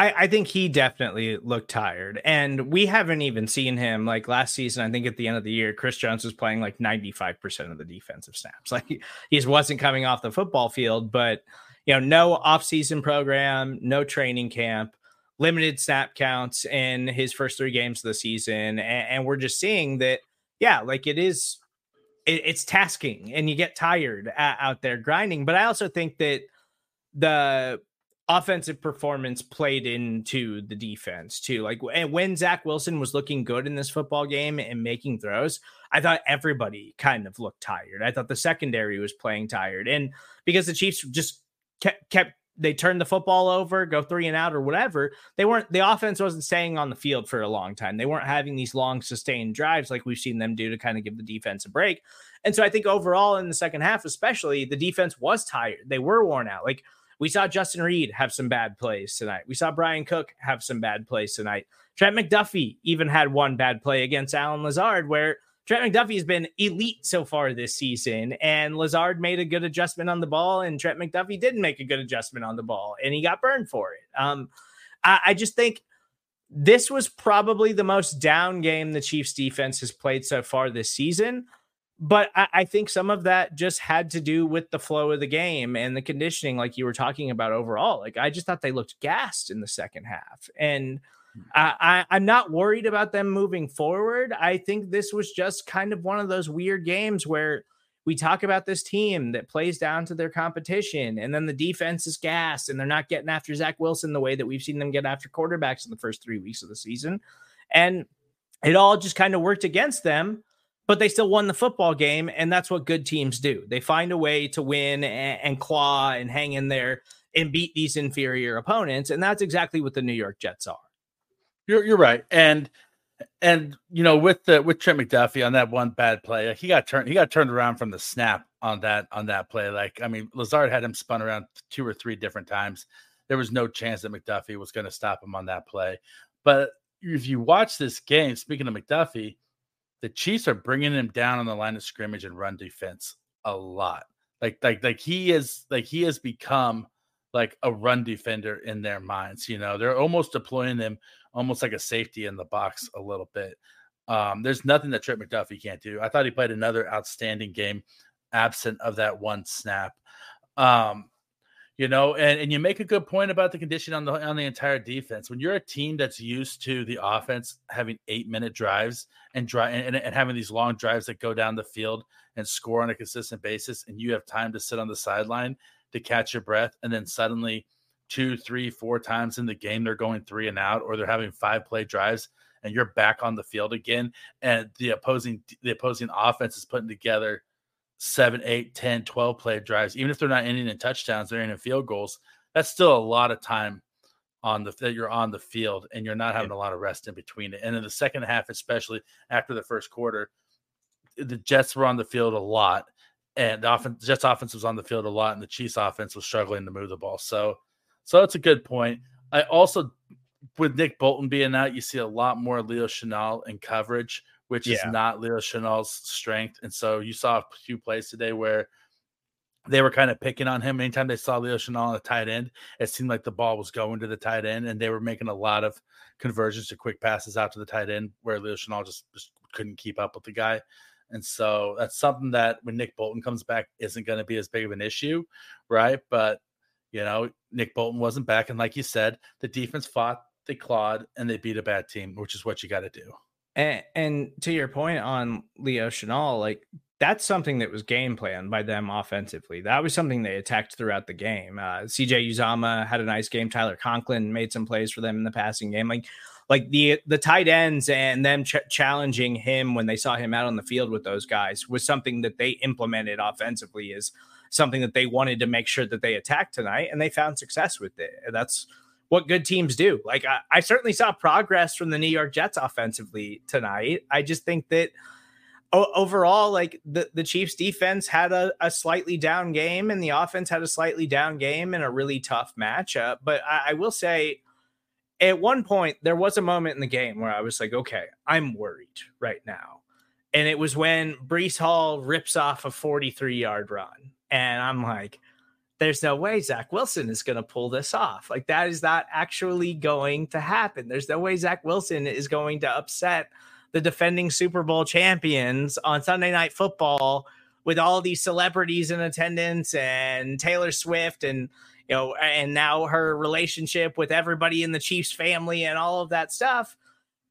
I, I think he definitely looked tired. And we haven't even seen him like last season. I think at the end of the year, Chris Jones was playing like 95% of the defensive snaps. Like he, just wasn't coming off the football field, but you know, no off-season program, no training camp, limited snap counts in his first three games of the season. And, and we're just seeing that, yeah, like it is it, it's tasking and you get tired uh, out there grinding. But I also think that the offensive performance played into the defense too. Like when Zach Wilson was looking good in this football game and making throws, I thought everybody kind of looked tired. I thought the secondary was playing tired, and because the Chiefs just kept, kept they turned the football over, go three and out or whatever. They weren't the offense wasn't staying on the field for a long time. They weren't having these long sustained drives like we've seen them do to kind of give the defense a break. And so I think overall in the second half, especially the defense was tired. They were worn out. Like we saw Justin Reid have some bad plays tonight. We saw Bryan Cook have some bad plays tonight. Trent McDuffie even had one bad play against Allen Lazard where Trent McDuffie has been elite so far this season, and Lazard made a good adjustment on the ball, and Trent McDuffie didn't make a good adjustment on the ball, and he got burned for it. Um, I, I just think this was probably the most down game the Chiefs defense has played so far this season. But I, I, think some of that just had to do with the flow of the game and the conditioning, like you were talking about overall. Like I just thought they looked gassed in the second half. And hmm. I, I, am not worried about them moving forward. I think this was just kind of one of those weird games where we talk about this team that plays down to their competition, and then the defense is gas, and they're not getting after Zach Wilson the way that we've seen them get after quarterbacks in the first three weeks of the season. And it all just kind of worked against them, but they still won the football game. And that's what good teams do. They find a way to win and, and claw and hang in there and beat these inferior opponents. And that's exactly what the New York Jets are. You're you're right, and and you know with the with Trent McDuffie on that one bad play, he got turned he got turned around from the snap on that on that play. Like I mean, Lazard had him spun around two or three different times. There was no chance that McDuffie was going to stop him on that play. But if you watch this game, speaking of McDuffie, the Chiefs are bringing him down on the line of scrimmage and run defense a lot. Like like like he is like he has become like a run defender in their minds. You know, they're almost deploying him almost like a safety in the box a little bit. Um, there's nothing that Trent McDuffie can't do. I thought he played another outstanding game, absent of that one snap. Um, you know, and, and you make a good point about the condition on the on the entire defense. When you're a team that's used to the offense having eight minute drives and drive and, and having these long drives that go down the field and score on a consistent basis, and you have time to sit on the sideline to catch your breath, and then suddenly two, three, four times in the game they're going three and out, or they're having five play drives, and you're back on the field again, and the opposing the opposing offense is putting together seven, eight, 10, 12 play drives, even if they're not ending in touchdowns, they're ending in field goals. That's still a lot of time on the that you're on the field and you're not having a lot of rest in between it. And in the second half, especially after the first quarter, the Jets were on the field a lot, and the offense Jets offense was on the field a lot, and the Chiefs offense was struggling to move the ball. So so that's a good point. I also, with Nick Bolton being out, you see a lot more Leo Chenal in coverage, which yeah. is not Leo Chenal's strength. And so you saw a few plays today where they were kind of picking on him. Anytime they saw Leo Chenal on the tight end, it seemed like the ball was going to the tight end, and they were making a lot of conversions to quick passes out to the tight end where Leo Chenal just, just couldn't keep up with the guy. And so that's something that when Nick Bolton comes back isn't going to be as big of an issue, right? But you know, Nick Bolton wasn't back. And like you said, the defense fought, they clawed, and they beat a bad team, which is what you got to do. And, and, to your point on Leo Chenal, like that's something that was game planned by them offensively. That was something they attacked throughout the game. Uh, CJ Uzomah had a nice game. Tyler Conklin made some plays for them in the passing game. Like, like the the tight ends and them ch- challenging him when they saw him out on the field with those guys was something that they implemented offensively. Is something that they wanted to make sure that they attacked tonight, and they found success with it. That's what good teams do. Like I, I certainly saw progress from the New York Jets offensively tonight. I just think that overall, like the, the Chiefs defense had a, a, slightly down game and the offense had a slightly down game in a really tough matchup. But I, I, will say at one point, there was a moment in the game where I was like, okay, I'm worried right now. And it was when Breece Hall rips off a 43 yard run. And I'm like, there's no way Zach Wilson is going to pull this off. Like, that is not actually going to happen. There's no way Zach Wilson is going to upset the defending Super Bowl champions on Sunday Night Football with all these celebrities in attendance and Taylor Swift and you know and now her relationship with everybody in the Chiefs family and all of that stuff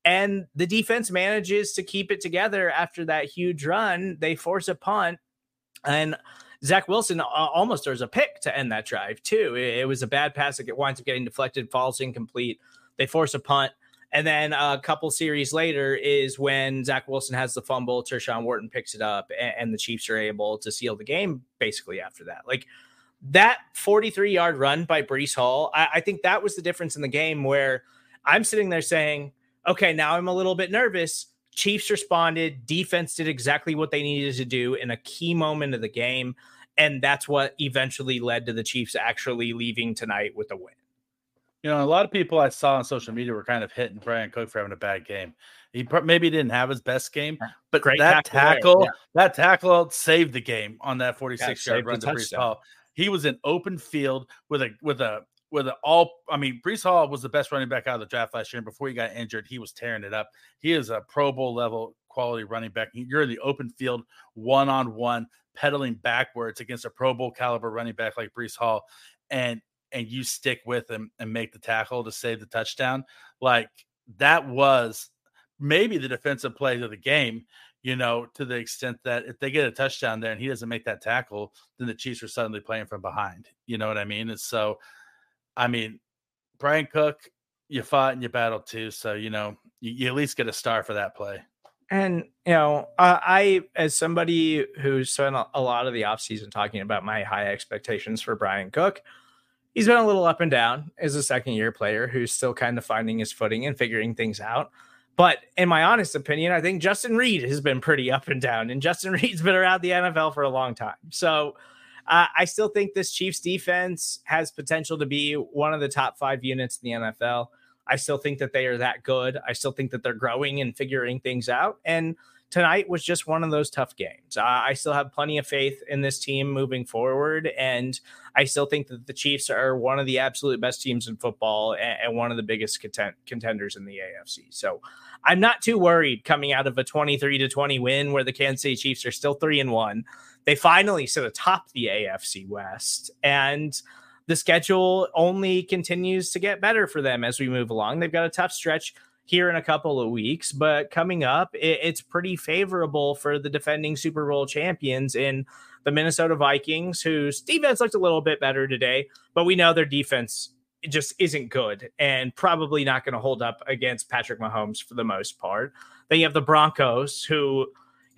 and the defense manages to keep it together after that huge run they force a punt and Zach Wilson uh, almost there's a pick to end that drive too. It, it was a bad pass that winds up getting deflected, falls incomplete. They force a punt. And then a couple series later is when Zach Wilson has the fumble, Tershawn Wharton picks it up, and, and, the Chiefs are able to seal the game basically after that. Like that 43 yard run by Breece Hall, I, I think that was the difference in the game where I'm sitting there saying, okay, now I'm a little bit nervous. Chiefs responded. Defense did exactly what they needed to do in a key moment of the game. And that's what eventually led to the Chiefs actually leaving tonight with a win. You know, a lot of people I saw on social media were kind of hitting Bryan Cook for having a bad game. He maybe didn't have his best game, but Great that tackle, yeah. that tackle saved the game on that 46 yeah, yard run to. He was in open field with a with a with all. I mean, Breece Hall was the best running back out of the draft last year. And before he got injured, he was tearing it up. He is a Pro Bowl level quality running back. You're in the open field, one on one, pedaling backwards against a Pro Bowl caliber running back like Breece Hall, and and you stick with him and make the tackle to save the touchdown. Like that was maybe the defensive play of the game, you know, to the extent that if they get a touchdown there and he doesn't make that tackle, then the Chiefs are suddenly playing from behind. You know what I mean? And so, I mean, Bryan Cook, you fought and you battled too. So, you know, you, you at least get a star for that play. And, you know, uh, I, as somebody who spent a lot of the offseason talking about my high expectations for Bryan Cook, he's been a little up and down as a second year player who's still kind of finding his footing and figuring things out. But in my honest opinion, I think Justin Reid has been pretty up and down, and Justin Reid's been around the NFL for a long time. So uh, I still think this Chiefs defense has potential to be one of the top five units in the NFL. I still think that they are that good. I still think that they're growing and figuring things out. And tonight was just one of those tough games. Uh, I still have plenty of faith in this team moving forward, and I still think that the Chiefs are one of the absolute best teams in football and, one of the biggest content, contenders in the AFC. So I'm not too worried coming out of a 23 to 20 win where the Kansas City Chiefs are still three and one. They finally sit atop the AFC West, and the schedule only continues to get better for them as we move along. They've got a tough stretch here in a couple of weeks, but coming up, it, it's pretty favorable for the defending Super Bowl champions in the Minnesota Vikings, whose defense looked a little bit better today, but we know their defense just isn't good and probably not going to hold up against Patrick Mahomes for the most part. Then you have the Broncos, who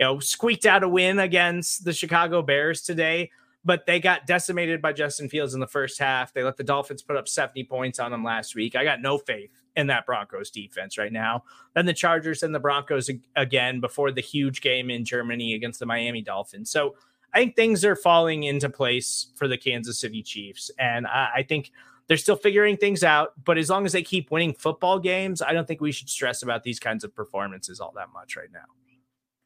you know squeaked out a win against the Chicago Bears today, but they got decimated by Justin Fields in the first half. They let the Dolphins put up 70 points on them last week. I got no faith in that Broncos defense right now. Then the Chargers and the Broncos again before the huge game in Germany against the Miami Dolphins. So I think things are falling into place for the Kansas City Chiefs. And I, I think they're still figuring things out. But as long as they keep winning football games, I don't think we should stress about these kinds of performances all that much right now.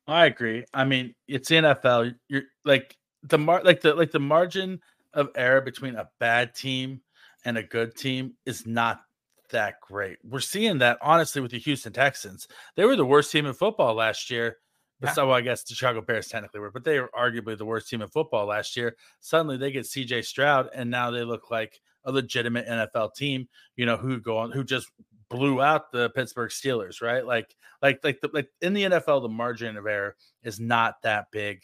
I agree. I mean, it's NFL. You're like the mar like the like the margin of error between a bad team and a good team is not that great. We're seeing that honestly with the Houston Texans. They were the worst team in football last year. So well, I guess the Chicago Bears technically were, but they were arguably the worst team in football last year. Suddenly they get CJ Stroud, and now they look like a legitimate NFL team, you know, who go on who just blew out the Pittsburgh Steelers, right? Like, like, like, the, like in the NFL, the margin of error is not that big,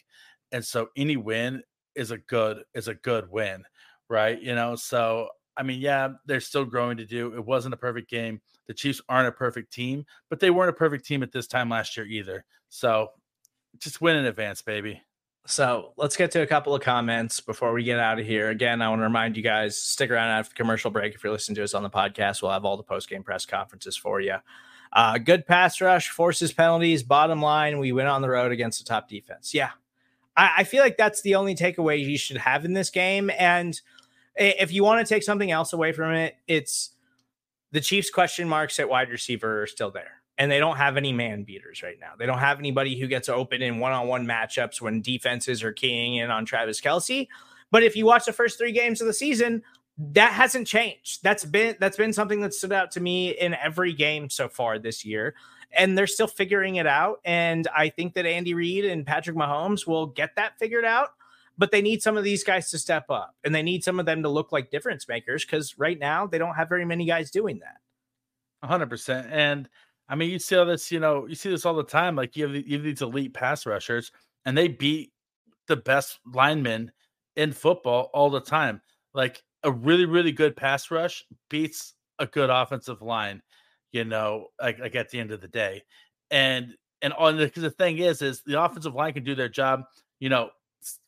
and so any win is a good is a good win, right? You know, so I mean, yeah, they're still growing to do. It wasn't a perfect game. The Chiefs aren't a perfect team, but they weren't a perfect team at this time last year either. So just win in advance, baby. So let's get to a couple of comments before we get out of here. Again, I want to remind you guys stick around after the commercial break. If you're listening to us on the podcast, we'll have all the post game press conferences for you. Uh, good pass rush, forces penalties. Bottom line, we went on the road against a top defense. Yeah, I, I feel like that's the only takeaway you should have in this game. And if you want to take something else away from it, it's the Chiefs' question marks at wide receiver are still there. And they don't have any man beaters right now. They don't have anybody who gets open in one on one matchups when defenses are keying in on Travis Kelce. But if you watch the first three games of the season, that hasn't changed. That's been that's been something that stood out to me in every game so far this year. And they're still figuring it out. And I think that Andy Reid and Patrick Mahomes will get that figured out but they need some of these guys to step up and they need some of them to look like difference makers because right now they don't have very many guys doing that. 100%. And I mean, you see all this, you know, you see this all the time. Like you have, you have these elite pass rushers and they beat the best linemen in football all the time. Like a really, really good pass rush beats a good offensive line, you know, like, like at the end of the day. And and on the, cause the thing is, is the offensive line can do their job, you know,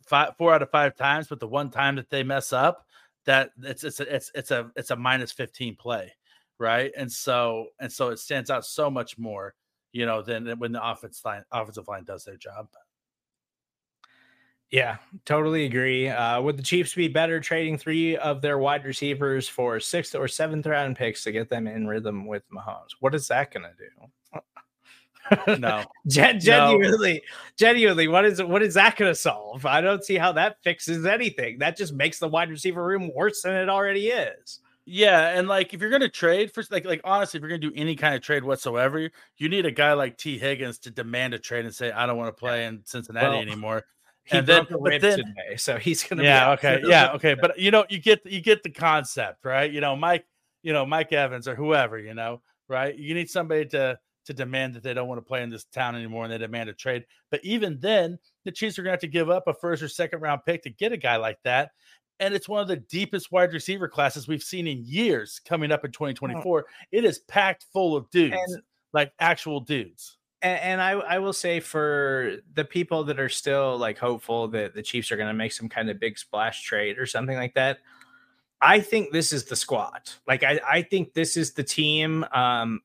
five, four out of five times, but the one time that they mess up, that it's it's a, it's it's a it's a minus 15 play, right? And so and so it stands out so much more, you know, than when the offense line offensive line does their job. Yeah, totally agree. Uh, would the Chiefs be better trading three of their wide receivers for sixth or seventh round picks to get them in rhythm with Mahomes? What is that going to do? no, Gen- genuinely, no. genuinely, what is what is that going to solve? I don't see how that fixes anything. That just makes the wide receiver room worse than it already is. Yeah, and like if you're gonna trade for like like honestly, if you're gonna do any kind of trade whatsoever, you need a guy like Tee Higgins to demand a trade and say, I don't want to play in Cincinnati well, anymore. He and broke then, a rib then, today, so he's gonna. Yeah. okay. Yeah. Okay. But you know, you get you get the concept, right? You know, Mike. You know, Mike Evans or whoever. You know, right? You need somebody to to demand that they don't want to play in this town anymore, and they demand a trade. But even then, the Chiefs are going to have to give up a first or second round pick to get a guy like that. And it's one of the deepest wide receiver classes we've seen in years coming up in 2024. It is packed full of dudes, and, like actual dudes and, and I, I will say for the people that are still like hopeful that the Chiefs are going to make some kind of big splash trade or something like that, I think this is the squad. Like I, I think this is the team. Um,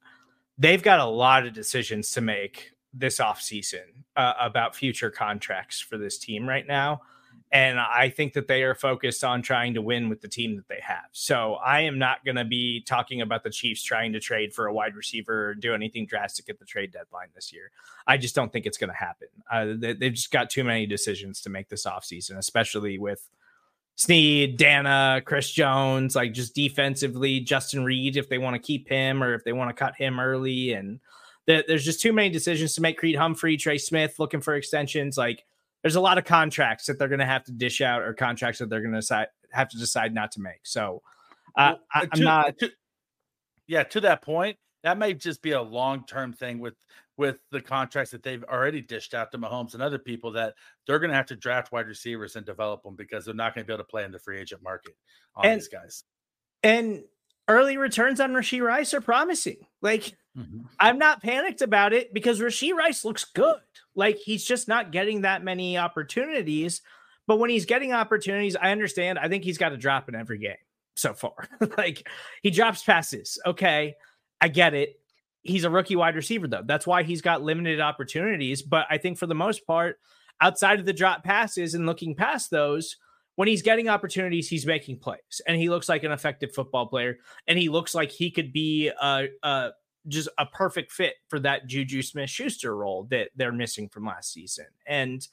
they've got a lot of decisions to make this offseason uh, about future contracts for this team right now. And I think that they are focused on trying to win with the team that they have. So I am not going to be talking about the Chiefs trying to trade for a wide receiver or do anything drastic at the trade deadline this year. I just don't think it's going to happen. Uh, they, have just got too many decisions to make this offseason, especially with Sneed, Danna, Chris Jones, like just defensively, Justin Reid, if they want to keep him or if they want to cut him early. And there's just too many decisions to make. Creed Humphrey, Trey Smith looking for extensions. Like, there's a lot of contracts that they're going to have to dish out or contracts that they're going to decide have to decide not to make. So uh, well, I, am not. To, yeah, to that point, that may just be a long term thing with with the contracts that they've already dished out to Mahomes and other people that they're going to have to draft wide receivers and develop them because they're not going to be able to play in the free agent market on and, these guys. And early returns on Rashee Rice are promising. Like mm-hmm. I'm not panicked about it because Rashee Rice looks good. Like he's just not getting that many opportunities. But when he's getting opportunities, I understand. I think he's got to drop in every game so far. like he drops passes. Okay. I get it. He's a rookie wide receiver, though. That's why he's got limited opportunities. But I think for the most part, outside of the drop passes and looking past those, when he's getting opportunities, he's making plays and he looks like an effective football player. And he looks like he could be a, a just a perfect fit for that Juju Smith Schuster role that they're missing from last season. And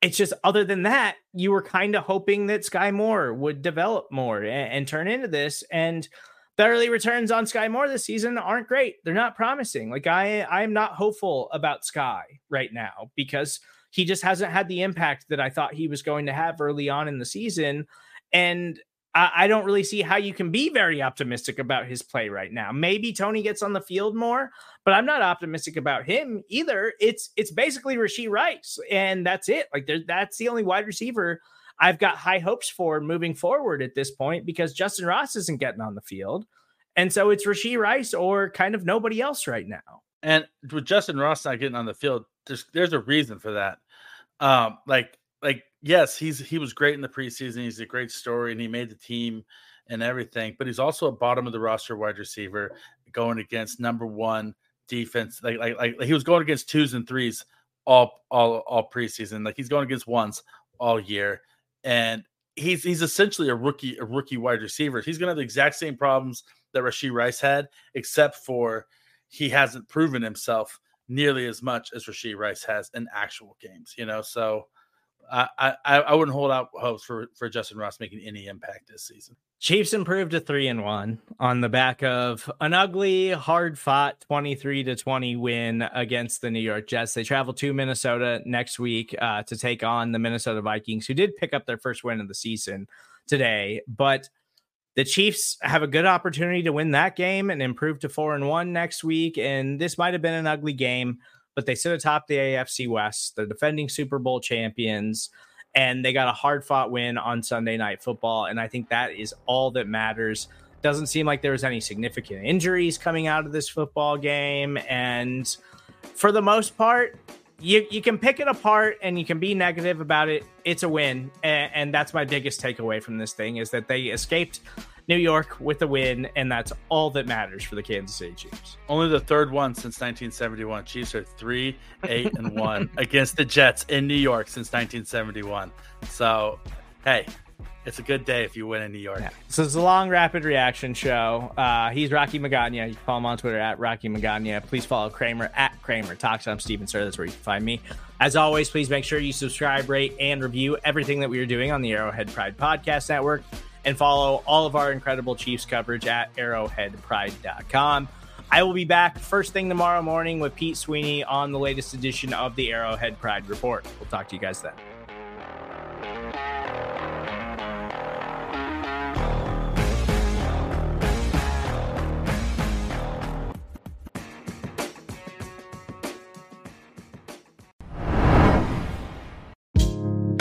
it's just other than that, you were kind of hoping that Skyy Moore would develop more and, and, turn into this. And the early returns on Skyy Moore this season aren't great. They're not promising. Like I I am not hopeful about Skyy right now because he just hasn't had the impact that I thought he was going to have early on in the season. And I, I don't really see how you can be very optimistic about his play right now. Maybe Toney gets on the field more, but I'm not optimistic about him either. It's it's basically Rashee Rice, and that's it. Like that's the only wide receiver I've got high hopes for moving forward at this point because Justyn Ross isn't getting on the field. And so it's Rashee Rice or kind of nobody else right now. And with Justyn Ross not getting on the field, there's there's a reason for that. Um, like like yes, he's he was great in the preseason. He's a great story, and he made the team and everything. But he's also a bottom of the roster wide receiver going against number one defense. Like like like he was going against twos and threes all all all preseason. Like he's going against ones all year, and he's he's essentially a rookie a rookie wide receiver. He's gonna have the exact same problems that Rashee Rice had, except for he hasn't proven himself nearly as much as Rashee Rice has in actual games. You know, so I, I, I wouldn't hold out hopes for, for Justyn Ross making any impact this season. Chiefs improved to three and one on the back of an ugly, hard fought 23 to 20 win against the New York Jets. They travel to Minnesota next week uh, to take on the Minnesota Vikings, who did pick up their first win of the season today. But the Chiefs have a good opportunity to win that game and improve to four and one next week. And this might have been an ugly game but they sit atop the AFC West. They're defending Super Bowl champions, and they got a hard fought win on Sunday Night Football. And I think that is all that matters. Doesn't seem like there was any significant injuries coming out of this football game. And for the most part, you you can pick it apart and you can be negative about it. It's a win, and, and that's my biggest takeaway from this thing is that they escaped New York with a win, and that's all that matters for the Kansas City Chiefs. Only the third one since 1971. Chiefs are three, eight, and one against the Jets in New York since 1971. So, hey, it's a good day if you win in New York. Yeah. So it's a long, rapid reaction show. Uh, he's Rocky Magaña. You can follow him on Twitter at Rocky Magaña. Please follow Kramer at Kramer Talks. I'm Stephen Serda. That's where you can find me. As always, please make sure you subscribe, rate, and review everything that we are doing on the Arrowhead Pride Podcast Network and follow all of our incredible Chiefs coverage at arrowheadpride.com. I will be back first thing tomorrow morning with Pete Sweeney on the latest edition of the Arrowhead Pride Report. We'll talk to you guys then.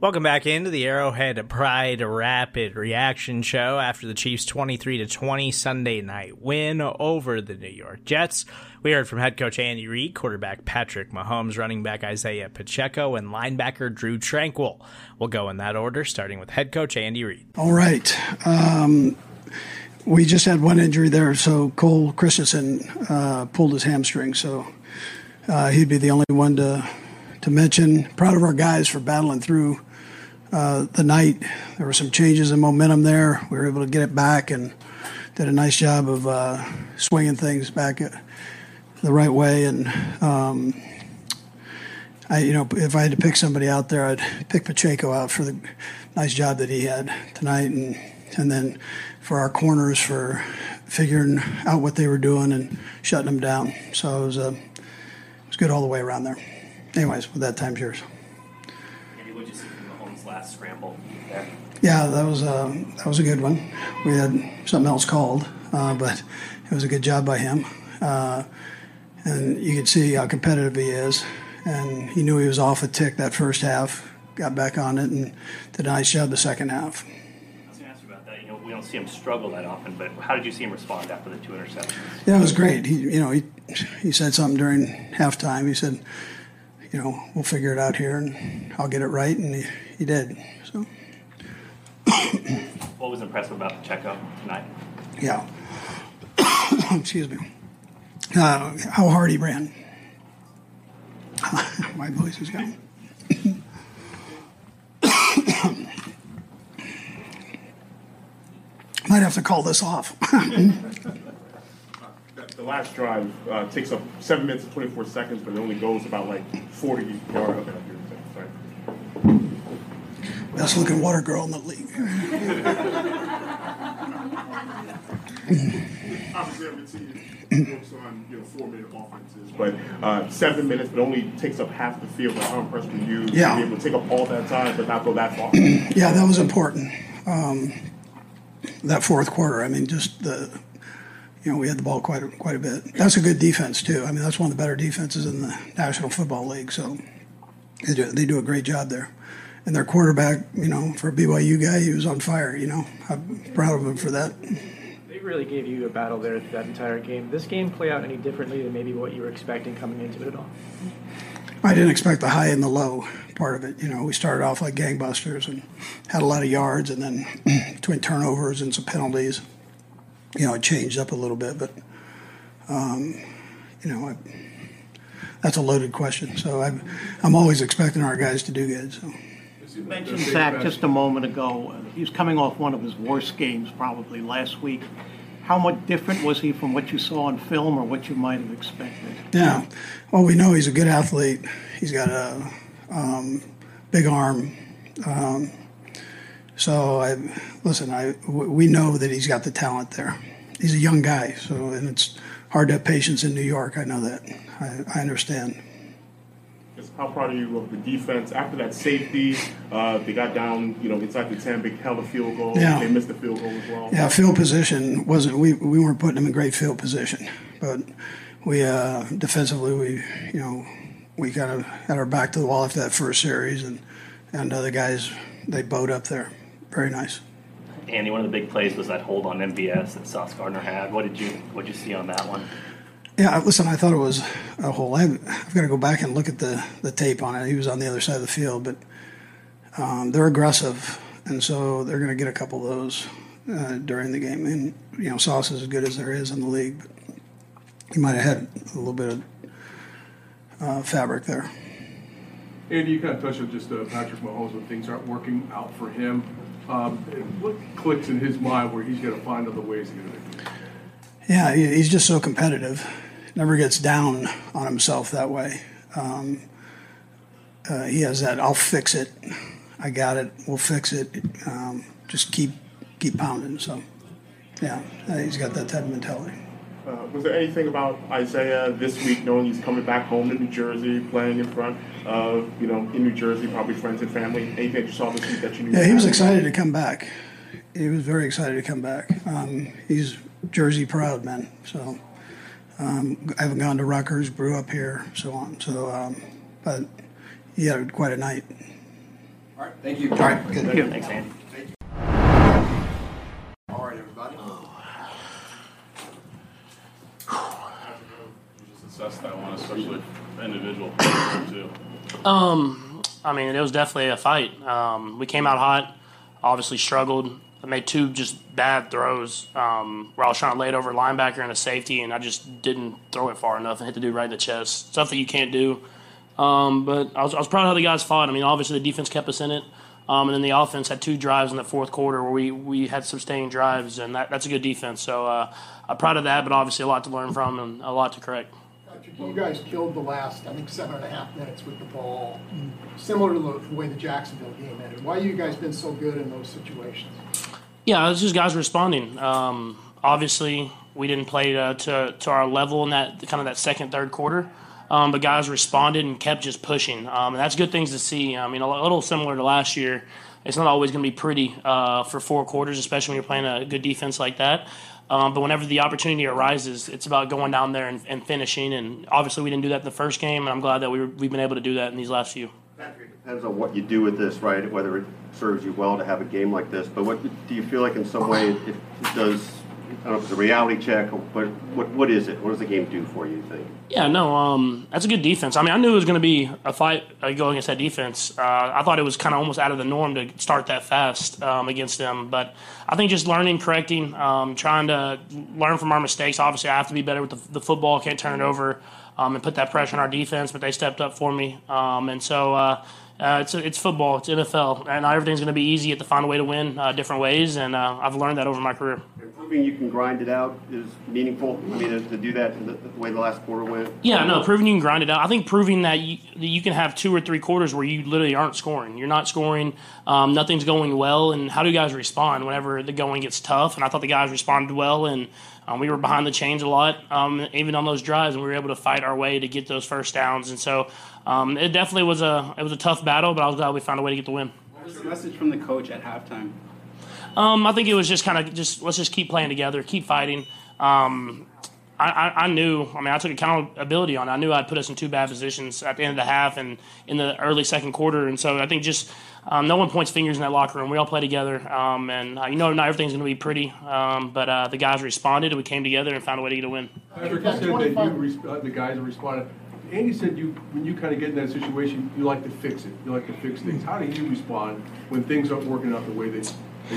Welcome back into the Arrowhead Pride Rapid Reaction Show after the Chiefs' 23 to 20 Sunday night win over the New York Jets. We heard from head coach Andy Reid, quarterback Patrick Mahomes, running back Isiah Pacheco, and linebacker Drue Tranquill. We'll go in that order, starting with head coach Andy Reid. All right. Um, we just had one injury there, so Cole Christensen uh, pulled his hamstring, so uh, he'd be the only one to to mention. Proud of our guys for battling through uh, the night. There were some changes in momentum there. We were able to get it back and did a nice job of uh, swinging things back the right way. And um, I, you know, if I had to pick somebody out there, I'd pick Pacheco out for the nice job that he had tonight, and and then for our corners for figuring out what they were doing and shutting them down. So it was a it was good all the way around there anyways, with that, time's yours. Maybe what you see from Mahomes' last scramble there? Yeah, that was a uh, that was a good one. We had something else called, uh, but it was a good job by him. Uh, and you could see how competitive he is. And he knew he was off a tick that first half, got back on it, and did a nice job the second half. I was going to ask you about that. You know, we don't see him struggle that often, but how did you see him respond after the two interceptions? Yeah, it was great. He, you know, he he said something during halftime. He said you know, we'll figure it out here and I'll get it right. And he, he did. So. what was impressive about Pacheco tonight? Yeah. Excuse me. Uh, how hard he ran. My voice is gone. Might have to call this off. the last drive uh, takes up seven minutes and 24 seconds, but it only goes about like 40 yards. Okay, Best looking water girl in the league. Obviously, every team focus on you know four minute offenses, but uh, seven minutes, but only takes up half the field. But how impressed were you yeah. to be able to take up all that time, but not go that far? yeah, that was important. Um, that fourth quarter, I mean, just the you know, we had the ball quite a, quite a bit. That's a good defense too. I mean, that's one of the better defenses in the National Football League. So they do, they do a great job there. And their quarterback, you know, for a BYU guy, he was on fire. You know, I'm proud of him for that. They really gave you a battle there that entire game. This game play out any differently than maybe what you were expecting coming into it at all? I didn't expect the high and the low part of it. You know, we started off like gangbusters and had a lot of yards, and then between turnovers and some penalties – you know, it changed up a little bit. But, um, you know, I, that's a loaded question. So I'm, I'm always expecting our guys to do good. So. You mentioned Zach just a moment ago. He's coming off one of his worst games probably last week. How much different was he from what you saw on film or what you might have expected? Yeah. Well, we know he's a good athlete. He's got a um, big arm. Um, so I listen. I we know that he's got the talent there. He's a young guy, so and it's hard to have patience in New York. I know that. I, I understand. How proud are you of the defense after that safety? Uh, they got down, you know, inside the ten, big held a field goal. Yeah. They missed the field goal as well. Yeah, field position wasn't. We we weren't putting him in great field position, but we uh, defensively we you know we kind of had our back to the wall after that first series, and and other guys they bowed up there. Very nice. Andy, one of the big plays was that hold on MVS that Sauce Gardner had. What did you what did you see on that one? Yeah, listen, I thought it was a hole. I've, I've, got to go back and look at the, the tape on it. He was on the other side of the field, but um, they're aggressive, and so they're going to get a couple of those uh, during the game. And, you know, Sauce is as good as there is in the league, but he might have had a little bit of uh, fabric there. Andy, you kind of touched on just uh, Patrick Mahomes when things aren't working out for him. Um, what clicks in his mind where he's going to find other ways to get it? Yeah, he's just so competitive. Never gets down on himself that way. Um, uh, he has that. I'll fix it. I got it. We'll fix it. Um, just keep keep pounding. So, yeah, he's got that type of mentality. Uh, was there anything about Isiah this week, knowing he's coming back home to New Jersey, playing in front of, you know, in New Jersey, probably friends and family? Anything that you saw this week that you knew? Yeah, he was excited to come back. He was very excited to come back. Um, he's Jersey proud, man. So um, I haven't gone to Rutgers, grew up here, so on. So, um, but he had quite a night. All right, thank you. All right, good. Thank you. Thanks, Andy. Thank you. All right, everybody. Just assess that one, especially individual too. Um, I mean, it was definitely a fight. Um, we came out hot, obviously struggled. I made two just bad throws um, where I was trying to lay it over a linebacker and a safety, and I just didn't throw it far enough and hit the dude right in the chest. Stuff that you can't do. Um, but I was, I was proud of how the guys fought. I mean, obviously the defense kept us in it, um, and then the offense had two drives in the fourth quarter where we, we had sustained drives, and that, that's a good defense. So uh, I'm proud of that, but obviously a lot to learn from and a lot to correct. Patrick, you guys killed the last, I think, seven and a half minutes with the ball, similar to the way the Jacksonville game ended. Why have you guys been so good in those situations? Yeah, it's just guys responding. Um, obviously, we didn't play to, to, to our level in that kind of that second, third quarter. Um, but guys responded and kept just pushing. Um, and that's good things to see. I mean, a little similar to last year. It's not always going to be pretty uh, for four quarters, especially when you're playing a good defense like that. Um, but whenever the opportunity arises, it's about going down there and, and, finishing. And obviously, we didn't do that in the first game, and I'm glad that we we've been able to do that in these last few. It depends on what you do with this, right? Whether it serves you well to have a game like this. But what do you feel like in some way it does? I don't know if it's a reality check, but what what is it? What does the game do for you? you think? Yeah, no, um, that's a good defense. I mean, I knew it was going to be a fight uh, going against that defense. Uh, I thought it was kind of almost out of the norm to start that fast um, against them. But I think just learning, correcting, um, trying to learn from our mistakes. Obviously, I have to be better with the, the football. Can't turn it over um, and put that pressure on our defense. But they stepped up for me, um, and so. Uh, uh, it's it's football. It's NFL, and not everything's going to be easy. You have to find a way to win uh, different ways, and uh, I've learned that over my career. Proving you can grind it out is meaningful. I mean, to, to do that the, the, way the last quarter went. Yeah, no, proving you can grind it out. I think proving that you, that you can have two or three quarters where you literally aren't scoring. You're not scoring. Um, nothing's going well, and how do you guys respond whenever the going gets tough? And I thought the guys responded well, and um, we were behind the chains a lot, um, even on those drives, and we were able to fight our way to get those first downs. And so um, it definitely was a it was a tough battle, but I was glad we found a way to get the win. What was the message from the coach at halftime? Um, I think it was just kind of just let's just keep playing together, keep fighting. Um, I, I, I, knew. I mean, I took accountability on. it. I knew I'd put us in two bad positions at the end of the half and in the early second quarter. And so I think just um, no one points fingers in that locker room. We all play together, um, and uh, you know not everything's going to be pretty. Um, but uh, the guys responded, and we came together and found a way to get a win. Patrick, you said that you uh, the guys responded. Andy said you when you kind of get in that situation, you like to fix it. You like to fix things. How do you respond when things aren't working out the way that,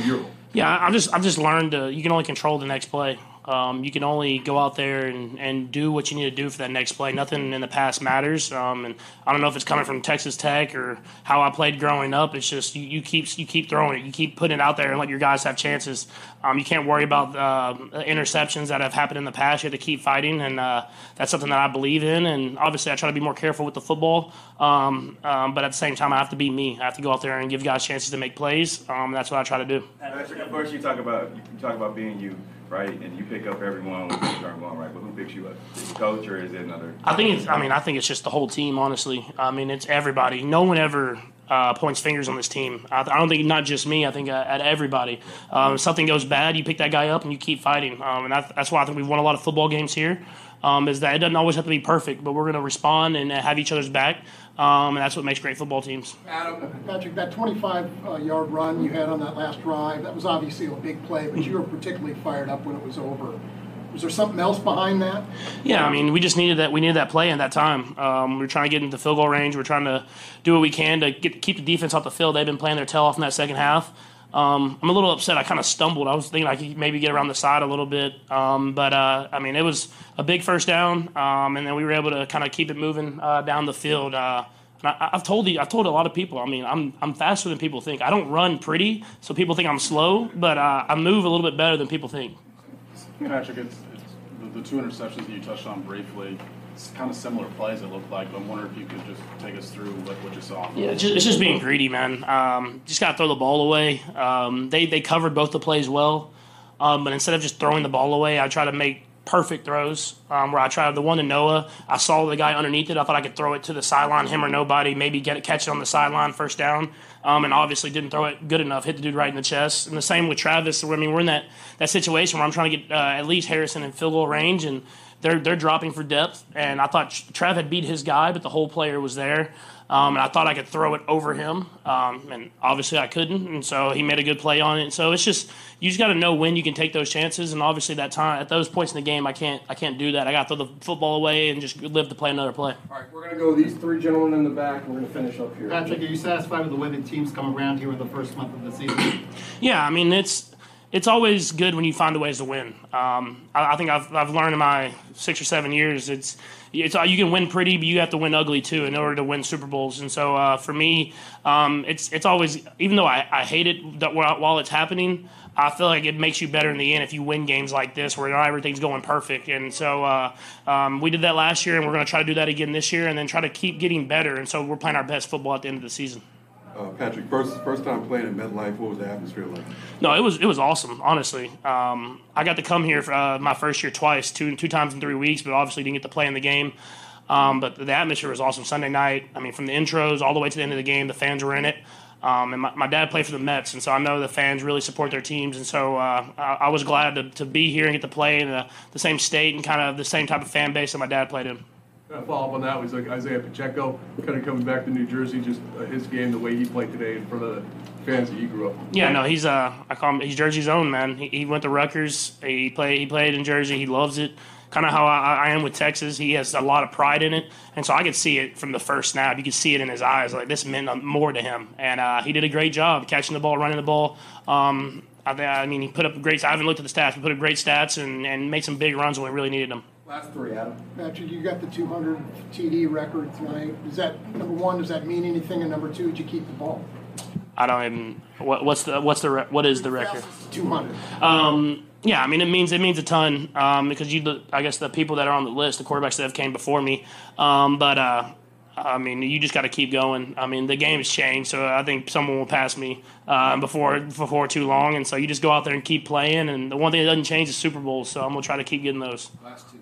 you're? Yeah, I- I've just I've just learned to you can only control the next play. Um, you can only go out there and, and do what you need to do for that next play. Nothing in the past matters. Um, and I don't know if it's coming from Texas Tech or how I played growing up. It's just you, you keep you keep throwing it. You keep putting it out there and let your guys have chances. Um, you can't worry about uh, interceptions that have happened in the past. You have to keep fighting, and uh, that's something that I believe in. And obviously, I try to be more careful with the football. Um, um, but at the same time, I have to be me. I have to go out there and give guys chances to make plays. That's what I try to do. Patrick, at first you talk about you talk about being you, right? And you pick up everyone when things aren't going right. But who picks you up? Is it coach or is it another? I think it's. I mean, I think it's just the whole team. Honestly, I mean, it's everybody. No one ever uh, points fingers on this team. I, I don't think not just me. I think uh, at everybody. Um, something goes bad, you pick that guy up and you keep fighting. Um, and that, that's why I think we've won a lot of football games here. Um, is that it doesn't always have to be perfect, but we're going to respond and have each other's back. Um, and that's what makes great football teams. Adam, Patrick, that 25-yard run you had on that last drive, that was obviously a big play, but you were particularly fired up when it was over. Was there something else behind that? Yeah, I mean, we just needed that. We needed that play at that time. Um, we were trying to get into field goal range. We are trying to do what we can to get, keep the defense off the field. They've been playing their tail off in that second half. Um, I'm a little upset. I kind of stumbled. I was thinking I could maybe get around the side a little bit, um, but uh, I mean, it was a big first down, um, and then we were able to kind of keep it moving uh, down the field. Uh, and I, I've told you, I've told a lot of people. I mean, I'm I'm faster than people think. I don't run pretty, so people think I'm slow, but uh, I move a little bit better than people think. Patrick, it's, it's the, the two interceptions that you touched on briefly. Kind of similar plays it looked like, but I'm wondering if you could just take us through what, what you saw. Yeah, it's just, it's just being greedy, man. Um, just got to throw the ball away. Um, they they covered both the plays well, um, but instead of just throwing the ball away, I try to make perfect throws. Um, where I tried the one to Noah, I saw the guy underneath it. I thought I could throw it to the sideline, him or nobody, maybe get it, catch it on the sideline, first down. Um, and obviously didn't throw it good enough, hit the dude right in the chest. And the same with Travis. I mean, we're in that, that situation where I'm trying to get uh, at least Harrison in field goal range, and they're they're dropping for depth. And I thought Trav had beat his guy, but the whole player was there. Um, and I thought I could throw it over him, um, and obviously I couldn't. And so he made a good play on it. So it's just you just got to know when you can take those chances. And obviously that time at those points in the game, I can't I can't do that. I got to throw the football away and just live to play another play. All right, we're going to go these three gentlemen in the back, and we're going to finish up here. Patrick, are you satisfied with the way the team's come around here in the first month of the season? Yeah, I mean it's it's always good when you find a ways to win. Um, I, I think I've, I've learned in my six or seven years it's it's you can win pretty, but you have to win ugly too in order to win Super Bowls. And so uh, for me, um, it's it's always even though I, I hate it that while while it's happening. I feel like it makes you better in the end if you win games like this where not everything's going perfect. And so uh, um, we did that last year, and we're going to try to do that again this year, and then try to keep getting better. And so we're playing our best football at the end of the season. Uh, Patrick, first first time playing at MetLife, what was the atmosphere like? No, it was it was awesome. Honestly, um, I got to come here for uh, my first year twice, two two times in three weeks, but obviously didn't get to play in the game. Um, but the atmosphere was awesome Sunday night. I mean, from the intros all the way to the end of the game, the fans were in it. Um, and my, my, dad played for the Mets, and so I know the fans really support their teams. And so uh, I, I, was glad to, to, be here and get to play in the, the, same state and kind of the same type of fan base that my dad played in. Uh, follow up on that was like Isiah Pacheco, kind of coming back to New Jersey, just uh, his game, the way he played today in front of the fans that he grew up. With. Yeah, no, he's uh, I call him he's Jersey's own man. He, he went to Rutgers. He played he played in Jersey. He loves it kind of how I, I, am with Texas. He has a lot of pride in it, and so I could see it from the first snap. You could see it in his eyes, like this meant more to him, and uh, he did a great job catching the ball, running the ball. Um, I, I, mean, he put up great. I haven't looked at the stats, but put up great stats and, and made some big runs when we really needed them. Last three, Adam. Patrick, you got the 200 TD record tonight. Does that number one? Does that mean anything? And number two, did you keep the ball? I don't even. What, what's the what's the what is the record? 200. Um, yeah, I mean it means it means a ton um, because you, I guess the people that are on the list, the quarterbacks that have came before me, um, but uh, I mean you just got to keep going. I mean the game has changed, so I think someone will pass me uh, before before too long, and so you just go out there and keep playing. And the one thing that doesn't change is Super Bowls, so I'm gonna try to keep getting those. Last two.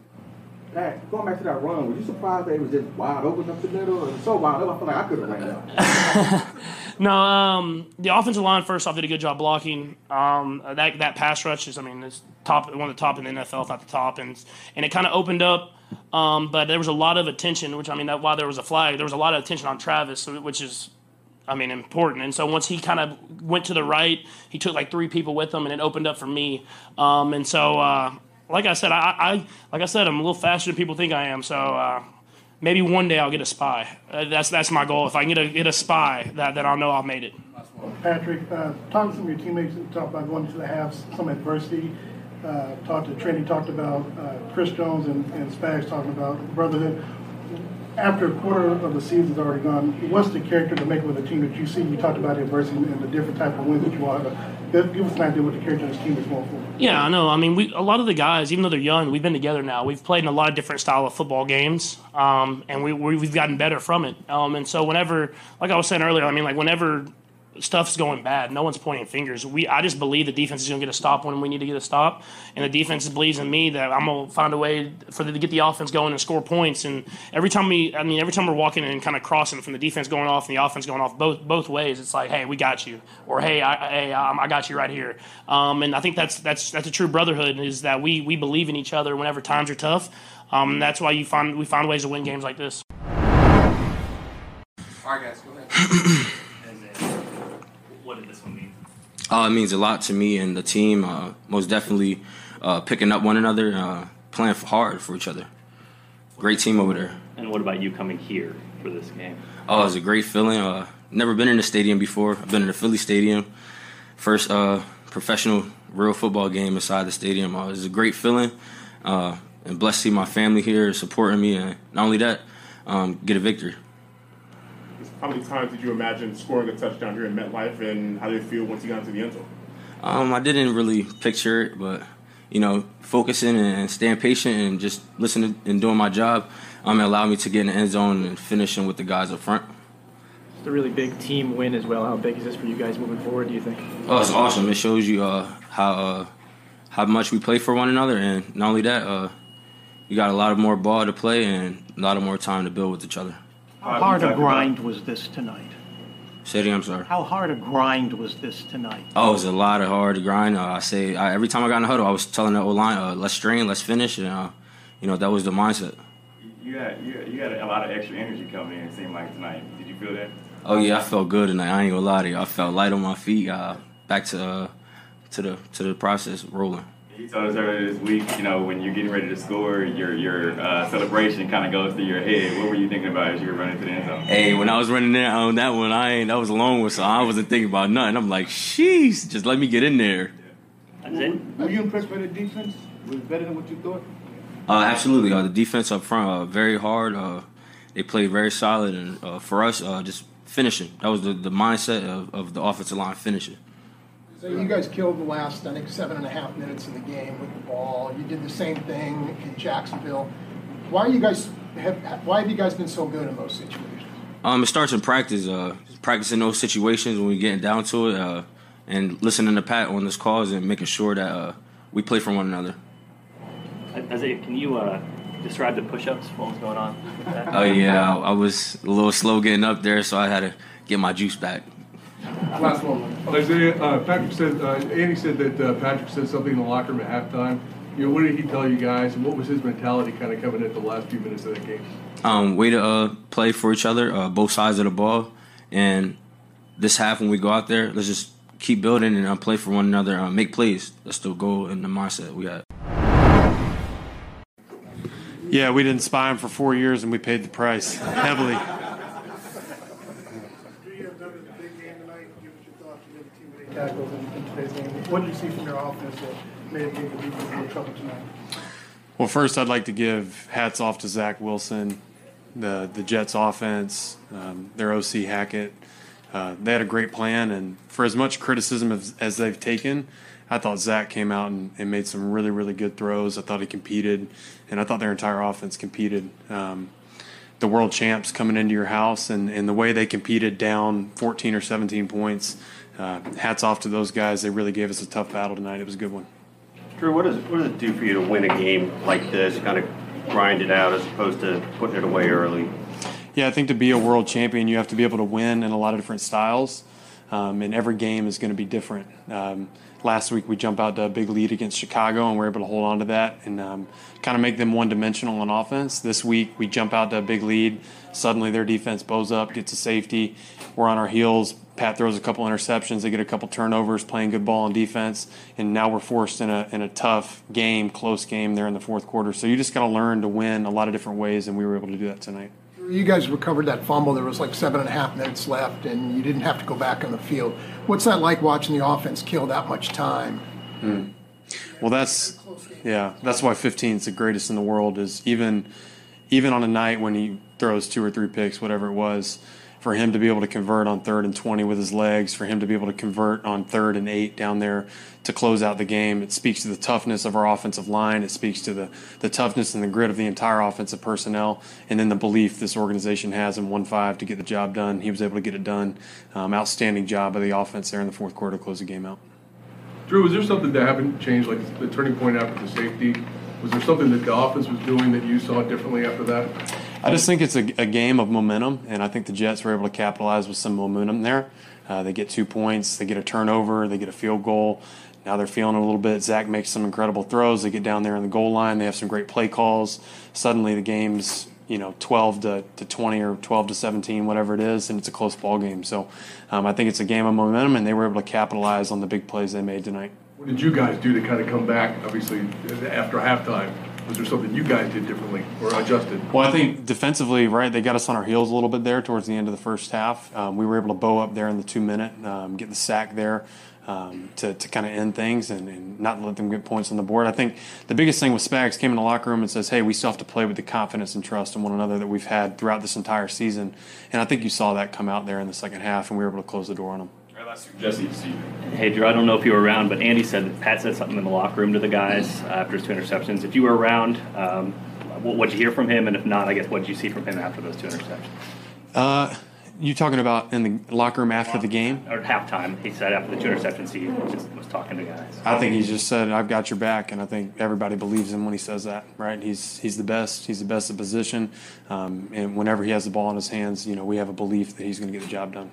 Hey, going back to that run, were you surprised that it was just wide open up the middle? and so wide open, I feel like I could have ran out. no, um, the offensive line first off did a good job blocking. Um, that that pass rush is, I mean, it's top one of the top in the NFL, if not the top, and and it kind of opened up. Um, but there was a lot of attention, which I mean, that while there was a flag, there was a lot of attention on Travis, which is I mean, important. And so once he kind of went to the right, he took like three people with him, and it opened up for me. Um, and so, uh, like I said, I, I, like I said, I'm a little faster than people think I am. So uh, maybe one day I'll get a spy. Uh, that's that's my goal. If I can get a get a spy, that that I'll know I've made it. Patrick, uh, to some of your teammates and talk about going to the halves, some adversity. Uh, talked to Trinity, talked about uh, Chris Jones and, and Spags talking about brotherhood. After a quarter of the season's already gone, what's the character to make with a team that you see? You talked about adversity and the different type of wins that you have. Give us an idea what the character of this team is going for. Yeah, I know. I mean, we a lot of the guys, even though they're young, we've been together now. We've played in a lot of different style of football games, um, and we, we have gotten better from it. Um, and so whenever, like I was saying earlier, I mean, like whenever stuff's going bad. No one's pointing fingers. We I just believe the defense is going to get a stop when we need to get a stop, and the defense believes in me that I'm going to find a way for them to get the offense going and score points. And every time we, I mean, every time we're walking and kind of crossing from the defense going off and the offense going off both both ways, it's like, hey, we got you, or hey, I, hey, I got you right here. Um, and I think that's that's that's a true brotherhood is that we we believe in each other whenever times are tough. Um, that's why you find we find ways to win games like this. All right, guys, go ahead. what did this one mean? Uh, it means a lot to me and the team. Uh, most definitely uh, picking up one another, uh, playing hard for each other. Great team over there. And what about you coming here for this game? Oh, it was a great feeling. Uh, never been in the stadium before. I've been in the Philly Stadium. First uh, professional real football game inside the stadium. it was a great feeling. and blessed to see my family here supporting me. And not only that, um, get a victory. How many times did you imagine scoring a touchdown here in MetLife, and how did it feel once you got into the end zone? Um, I didn't really picture it, but you know, focusing and staying patient and just listening and doing my job, um, it allowed me to get in the end zone and finishing with the guys up front. It's a really big team win as well. How big is this for you guys moving forward? Do you think? Oh, it's awesome. It shows you uh, how uh, how much we play for one another, and not only that, uh, we got a lot of more ball to play and a lot of more time to build with each other. How hard a grind was this tonight? Say it again, I'm sorry. How hard a grind was this tonight? Oh, it was a lot of hard grind. Uh, I say I, every time I got in the huddle, I was telling the O line, uh, "Let's strain, let's finish," and uh, you know that was the mindset. You got you, you got a lot of extra energy coming in. It seemed like tonight. Did you feel that? Oh yeah, I felt good tonight. I ain't gonna lie to you. I felt light on my feet. Uh, back to uh, to the to the process rolling. He told us earlier this week, you know, when you're getting ready to score, your your uh, celebration kind of goes through your head. What were you thinking about as you were running to the end zone? Hey, when I was running there on that one, I ain't that was a long one, so I wasn't thinking about nothing. I'm like, sheesh, just let me get in there. That's it. Were you impressed by the defense? Was it better than what you thought? Uh, absolutely. Uh, the defense up front, uh, very hard. Uh, they played very solid, and uh, for us, uh, just finishing. That was the, the mindset of, of the offensive line finishing. So you guys killed the last, I think, seven and a half minutes of the game with the ball. You did the same thing in Jacksonville. Why are you guys have? Why have you guys been so good in those situations? Um, it starts in practice. Uh, practicing those situations when we're getting down to it, uh, and listening to Pat on this calls and making sure that uh, we play for one another. Isiah, can you uh, describe the push-ups? What was going on? Oh yeah, I, I was a little slow getting up there, so I had to get my juice back. Last one. Isiah, uh, Patrick said, uh, Andy said that uh, Patrick said something in the locker room at halftime. You know, what did he tell you guys, and what was his mentality kind of coming into the last few minutes of that game? Um, way to uh, play for each other, uh, both sides of the ball, and this half when we go out there, let's just keep building and uh, play for one another, uh, make plays. That's the goal and the mindset we had. Yeah, we didn't spy him for four years, and we paid the price heavily. Tackles in, in today's game. What did you see from your offense that made it give the defense a little trouble tonight? Well, first, I'd like to give hats off to Zach Wilson, the the Jets offense, um, their OC Hackett. Uh, they had a great plan, and for as much criticism as, as they've taken, I thought Zach came out and, and, made some really, really good throws. I thought he competed, and I thought their entire offense competed. Um, the world champs coming into your house, and, and the way they competed down 14 or 17 points uh, hats off to those guys. They really gave us a tough battle tonight. It was a good one. Drue, what does what does it do for you to win a game like this? Kind of grind it out as opposed to putting it away early. Yeah, I think to be a world champion, you have to be able to win in a lot of different styles. um, and every game is going to be different. Um, last week we jumped out to a big lead against Chicago, and we're able to hold on to that and um, kind of make them one-dimensional on offense. This week we jump out to a big lead. Suddenly their defense bows up, gets a safety. We're on our heels. Pat throws a couple interceptions. They get a couple turnovers, playing good ball on defense, and now we're forced in a in a tough game, close game there in the fourth quarter. So you just got to learn to win a lot of different ways, and we were able to do that tonight. You guys recovered that fumble. There was like seven and a half minutes left, and you didn't have to go back on the field. What's that like watching the offense kill that much time? Mm. Well, that's yeah, that's why 15 is the greatest in the world. Is even even on a night when he throws two or three picks, whatever it was for him to be able to convert on third and 20 with his legs, for him to be able to convert on third and eight down there to close out the game. It speaks to the toughness of our offensive line. It speaks to the, the toughness and the grit of the entire offensive personnel, and then the belief this organization has in 1 5 to get the job done. He was able to get it done. Um, outstanding job of the offense there in the fourth quarter to close the game out. Drue, was there something that happened, changed, like the turning point after the safety? Was there something that the offense was doing that you saw differently after that? I just think it's a, a, game of momentum, and I think the Jets were able to capitalize with some momentum there. Uh, they get two points, they get a turnover, they get a field goal. Now they're feeling a little bit. Zach makes some incredible throws. They get down there in the goal line. They have some great play calls. Suddenly the game's you know 12 to, to 20 or 12 to 17, whatever it is, and it's a close ball game. So um, I think it's a game of momentum, and they were able to capitalize on the big plays they made tonight. What did you guys do to kind of come back? Obviously after halftime was there something you guys did differently or adjusted? Well, I think defensively, right, they got us on our heels a little bit there towards the end of the first half. Um, we were able to bow up there in the two minute, um, get the sack there. Um, to, to kind of end things and, and, not let them get points on the board. I think the biggest thing with Spags came in the locker room and says, "Hey, we still have to play with the confidence and trust in one another that we've had throughout this entire season." And I think you saw that come out there in the second half, and we were able to close the door on them. Jesse, Hey, Drue, I don't know if you were around, but Andy said that Pat said something in the locker room to the guys uh, after his two interceptions. If you were around, um, what did you hear from him? And if not, I guess what did you see from him after those two interceptions? Uh, you talking about in the locker room after the game? Or halftime. He said after the two interceptions, he just was talking to guys. I think he just said, "I've got your back," and I think everybody believes him when he says that. Right? He's he's the best. He's the best at position, um, and whenever he has the ball in his hands, you know, we have a belief that he's going to get the job done.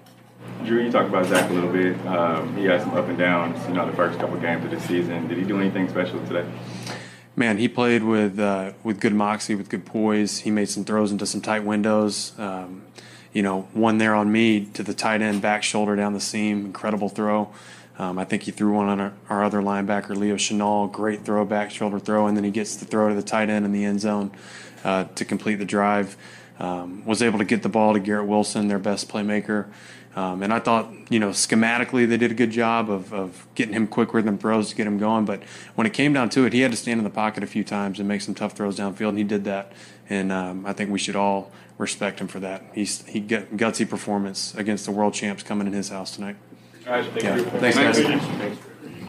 Drue, you talked about Zach a little bit. Um, he had some up and downs, you know, the first couple of games of the season. Did he do anything special today? Man, he played with uh, with good moxie, with good poise. He made some throws into some tight windows. Um, you know, one there on me to the tight end, back shoulder down the seam, incredible throw. Um, I think he threw one on our, our other linebacker, Leo Chenal, great throw, back shoulder throw, and then he gets the throw to the tight end in the end zone uh, to complete the drive. Um, was able to get the ball to Garrett Wilson, their best playmaker. Um, and I thought, you know, schematically they did a good job of, of getting him quick rhythm throws to get him going. But when it came down to it, he had to stand in the pocket a few times and make some tough throws downfield, and he did that. And um, I think we should all respect him for that. He's he got gutsy performance against the world champs coming in his house tonight. Right, thank yeah. Thanks, guys.